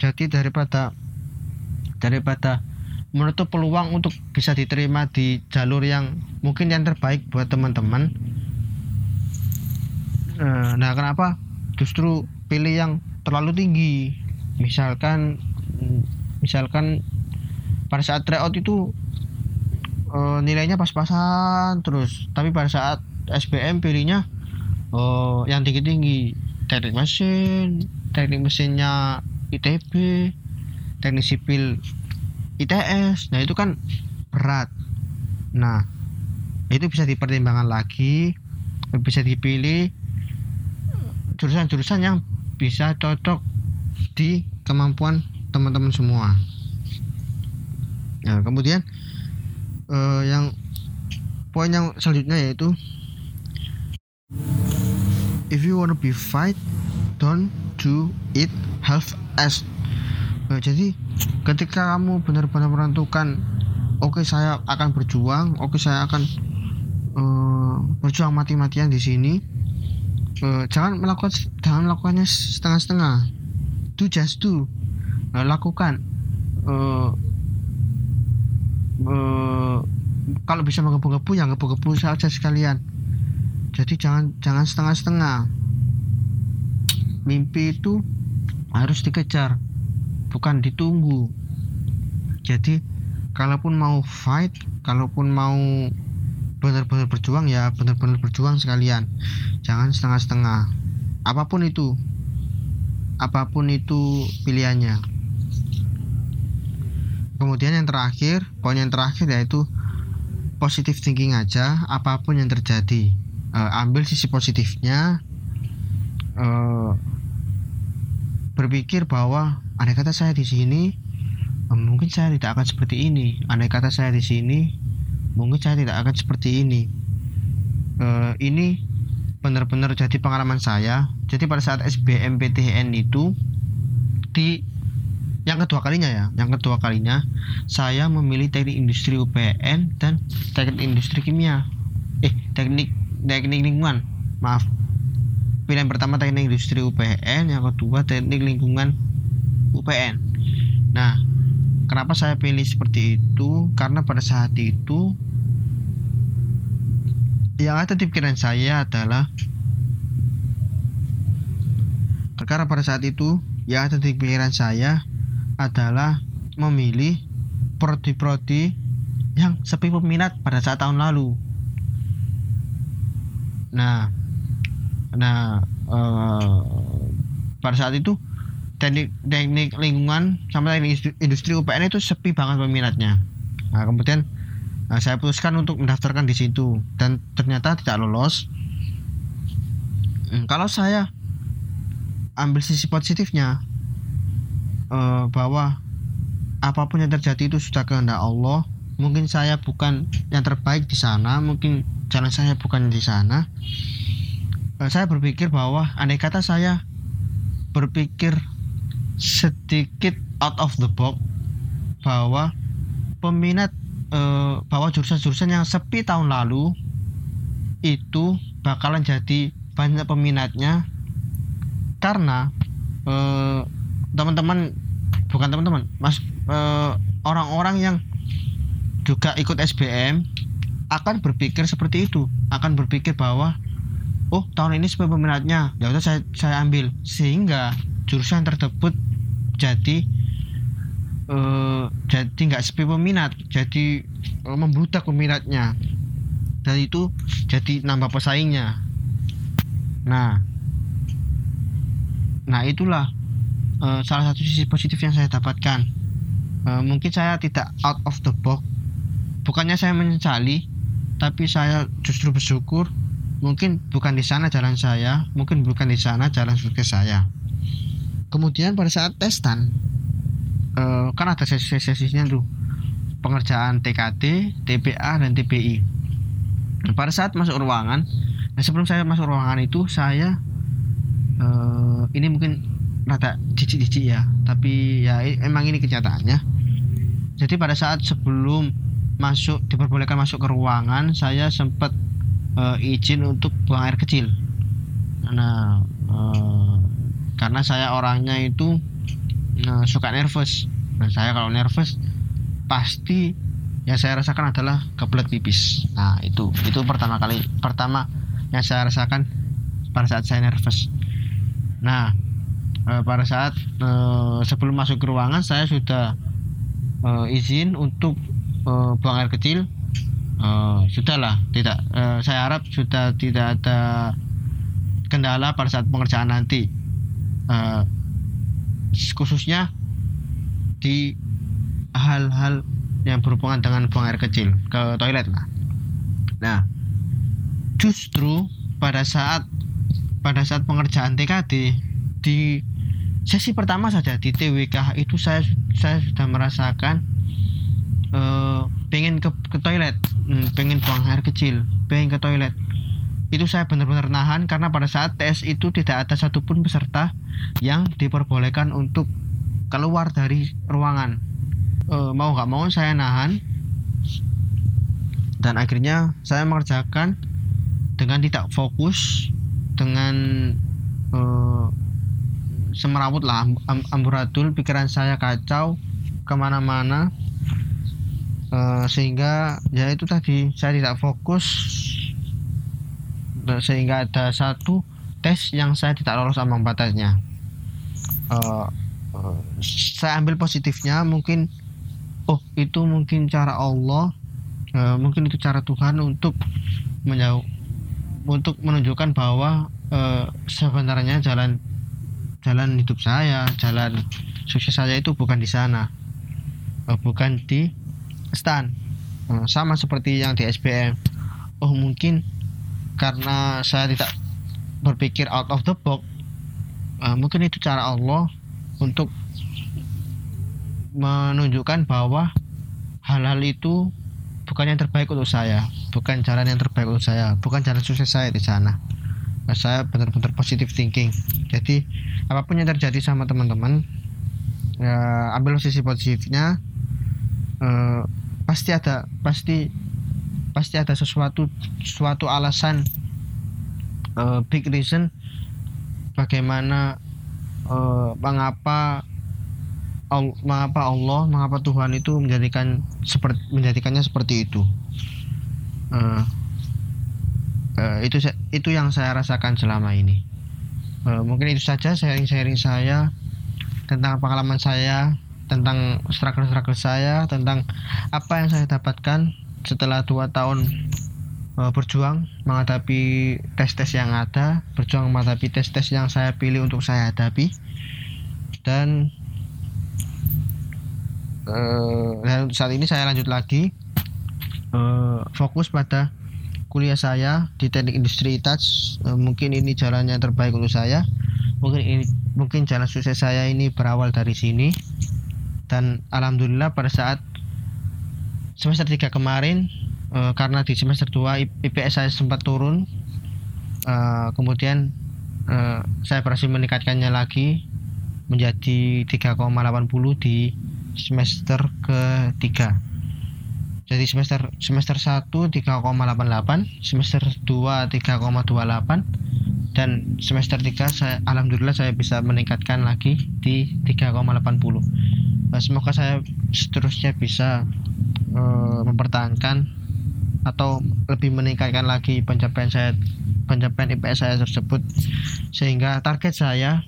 Speaker 1: Jadi daripada daripada menutup peluang untuk bisa diterima di jalur yang mungkin yang terbaik buat teman-teman. Eh, nah kenapa? Justru pilih yang terlalu tinggi. Misalkan misalkan pada saat tryout itu uh, nilainya pas-pasan terus. Tapi pada saat SBM pilihnya uh, yang tinggi-tinggi. Teknik mesin teknik mesinnya ITB teknik sipil ITS nah itu kan berat. Nah itu bisa dipertimbangkan lagi bisa dipilih jurusan-jurusan yang bisa cocok di kemampuan teman-teman semua. Nah, kemudian uh, yang poin yang selanjutnya yaitu if you wanna be fight don't do it half as uh, jadi ketika kamu benar-benar menentukan oke okay, saya akan berjuang oke okay, saya akan uh, berjuang mati-matian di sini uh, jangan melakukan jangan melakukannya setengah-setengah. Do just do. Uh, lakukan uh, kalau bisa menggebu-gebu ya gebu-gebu saja sekalian. Jadi jangan jangan setengah-setengah. Mimpi itu harus dikejar bukan ditunggu. Jadi kalaupun mau fight kalaupun mau benar-benar berjuang ya benar-benar berjuang sekalian. Jangan setengah-setengah. Apa pun itu apa pun itu pilihannya kemudian yang terakhir poin yang terakhir yaitu positif thinking aja apa pun yang terjadi uh, ambil sisi positifnya uh, berpikir bahwa andai kata saya di sini uh, mungkin saya tidak akan seperti ini. Andai kata saya di sini mungkin saya tidak akan seperti ini. Uh, ini benar-benar jadi pengalaman saya. Jadi pada saat SBMPTN itu di yang kedua kalinya ya yang kedua kalinya saya memilih teknik industri UPN dan teknik industri kimia. Eh teknik teknik lingkungan. Maaf. Pilihan pertama teknik industri UPN yang kedua teknik lingkungan UPN nah kenapa saya pilih seperti itu? Karena pada saat itu yang ada di pikiran saya adalah karena pada saat itu yang ada di pikiran saya adalah memilih prodi-prodi yang sepi peminat pada saat tahun lalu. Nah, nah uh, pada saat itu teknik teknik lingkungan sama teknik industri UPN itu sepi banget peminatnya. Nah, kemudian nah, saya putuskan untuk mendaftarkan di situ dan ternyata tidak lolos. Hmm, kalau saya ambil sisi positifnya, uh, bahwa apa pun yang terjadi itu sudah kehendak Allah. Mungkin saya bukan yang terbaik di sana mungkin jalan saya bukan di sana. Uh, saya berpikir bahwa andai kata saya berpikir sedikit out of the box bahwa peminat eh, bahwa jurusan-jurusan yang sepi tahun lalu itu bakalan jadi banyak peminatnya. Karena eh, teman-teman bukan teman-teman mas eh, orang-orang yang juga ikut SBM akan berpikir seperti itu akan berpikir bahwa oh tahun ini sepi peminatnya. Ya udah saya saya ambil. Sehingga jurusan tersebut jadi eh, jadi nggak sepi peminat jadi eh, membludak peminatnya. Dan itu jadi nambah pesaingnya. Nah nah itulah eh, salah satu sisi positif yang saya dapatkan. Eh, mungkin saya tidak out of the box. Bukannya saya menyesali tapi saya justru bersyukur. Mungkin bukan di sana jalan saya mungkin bukan di sana jalan sukses saya. Kemudian pada saat testan eh, kan ada sesi-sesinya tuh. Pengerjaan TKT, TPA dan TPI Nah, pada saat masuk ruangan nah sebelum saya masuk ruangan itu saya eh, ini mungkin rada jijik-jijik ya. Tapi ya emang ini kenyataannya. Jadi pada saat sebelum masuk diperbolehkan masuk ke ruangan saya sempat eh, izin untuk buang air kecil. Nah eh, karena saya orangnya itu eh, suka nervous. Nah saya kalau nervous pasti yang saya rasakan adalah kebelet pipis. Nah itu itu pertama kali pertama yang saya rasakan pada saat saya nervous. Nah eh, pada saat eh, sebelum masuk ke ruangan saya sudah eh, izin untuk eh, buang air kecil. Eh, sudahlah tidak eh, saya harap sudah tidak ada kendala pada saat pengerjaan nanti. Eh, khususnya di hal-hal yang berhubungan dengan buang air kecil ke toilet lah. Nah justru pada saat pada saat pengerjaan TKD di sesi pertama saja di TWK itu saya saya sudah merasakan eh, pengen ke, ke toilet. Hmm, pengen buang air kecil pengen ke toilet. Itu saya benar-benar nahan karena pada saat tes itu tidak ada satupun peserta yang diperbolehkan untuk keluar dari ruangan. Eh, mau nggak mau saya nahan. Dan akhirnya saya mengerjakan dengan tidak fokus dengan eh, semerawut lah. Am- am- amburadul pikiran saya kacau ke mana-mana. Eh, sehingga ya itu tadi saya tidak fokus. Sehingga ada satu tes yang saya tidak lolos ambang batasnya. Eh, saya ambil positifnya mungkin oh itu mungkin cara Allah eh, mungkin itu cara Tuhan untuk menjauh untuk menunjukkan bahwa eh, sebenarnya jalan jalan hidup saya jalan sukses saya itu bukan di sana. Eh, bukan di stan. Eh, sama seperti yang di SBM oh mungkin karena saya tidak berpikir out of the box eh, mungkin itu cara Allah untuk menunjukkan bahwa hal-hal itu bukan yang terbaik untuk saya bukan jalan yang terbaik untuk saya bukan jalan sukses saya di sana. Nah, saya benar-benar positive thinking. Jadi apa pun yang terjadi sama teman-teman ya, ambil sisi positifnya Eh, pasti ada pasti pasti ada sesuatu suatu alasan eh, big reason bagaimana eh, mengapa Al- mengapa Allah mengapa Tuhan itu menjadikan seperti menjadikannya seperti itu. Eh, eh, itu itu yang saya rasakan selama ini Eh, mungkin itu saja sharing-sharing saya tentang pengalaman saya tentang struggle-struggle saya tentang apa yang saya dapatkan setelah dua tahun eh, berjuang menghadapi tes-tes yang ada berjuang menghadapi tes-tes yang saya pilih untuk saya hadapi. Dan eh, dan saat ini saya lanjut lagi eh, fokus pada kuliah saya di teknik industri touch. Eh, mungkin ini jalan yang terbaik untuk saya. Mungkin ini mungkin jalan sukses saya ini berawal dari sini. Dan alhamdulillah pada saat semester 3 kemarin eh, karena di semester 2 I- IPS saya sempat turun eh, kemudian saya berhasil meningkatkannya lagi menjadi 3,80 di semester ketiga jadi semester semester 1 3,88 semester 2 3,28 dan semester 3 saya alhamdulillah saya bisa meningkatkan lagi di 3,80 nah, semoga saya seterusnya bisa uh, mempertahankan atau lebih meningkatkan lagi pencapaian saya pencapaian IPS saya tersebut. Sehingga target saya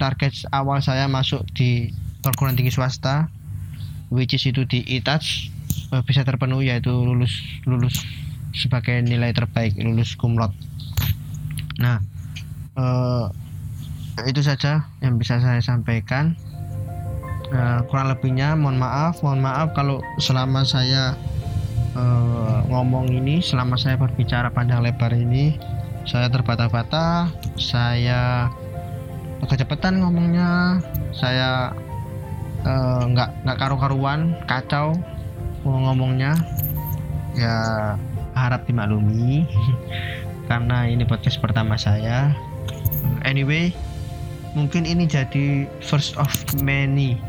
Speaker 1: target awal saya masuk di perguruan tinggi swasta which is itu di ITAS bisa terpenuhi yaitu lulus lulus sebagai nilai terbaik lulus kumlot nah uh, itu saja yang bisa saya sampaikan. Uh, kurang lebihnya mohon maaf mohon maaf kalau selama saya uh, ngomong ini selama saya berbicara panjang lebar ini saya terbata-bata saya kecepatan ngomongnya saya nggak uh, nggak karu-karuan kacau ngomongnya ya harap dimaklumi. (laughs) Karena ini podcast pertama saya. Anyway mungkin ini jadi first of many.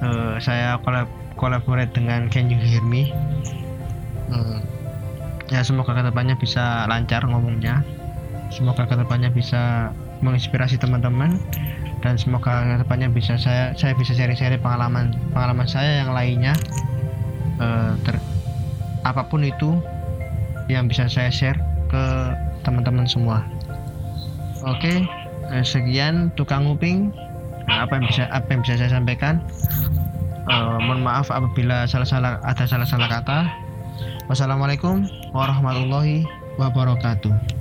Speaker 1: Uh, saya kolab collaborate dengan Can You Hear Me? Uh, ya semoga ke depannya bisa lancar ngomongnya. Semoga ke depannya bisa menginspirasi teman-teman. Dan semoga ke depannya bisa saya saya bisa share-share pengalaman pengalaman saya yang lainnya uh, ter, apa pun itu yang bisa saya share ke teman-teman semua. Oke, okay, eh, sekian tukang nguping apa yang bisa apa yang bisa saya sampaikan. Uh, mohon maaf apabila salah-salah ada salah-salah kata. Wassalamualaikum warahmatullahi wabarakatuh.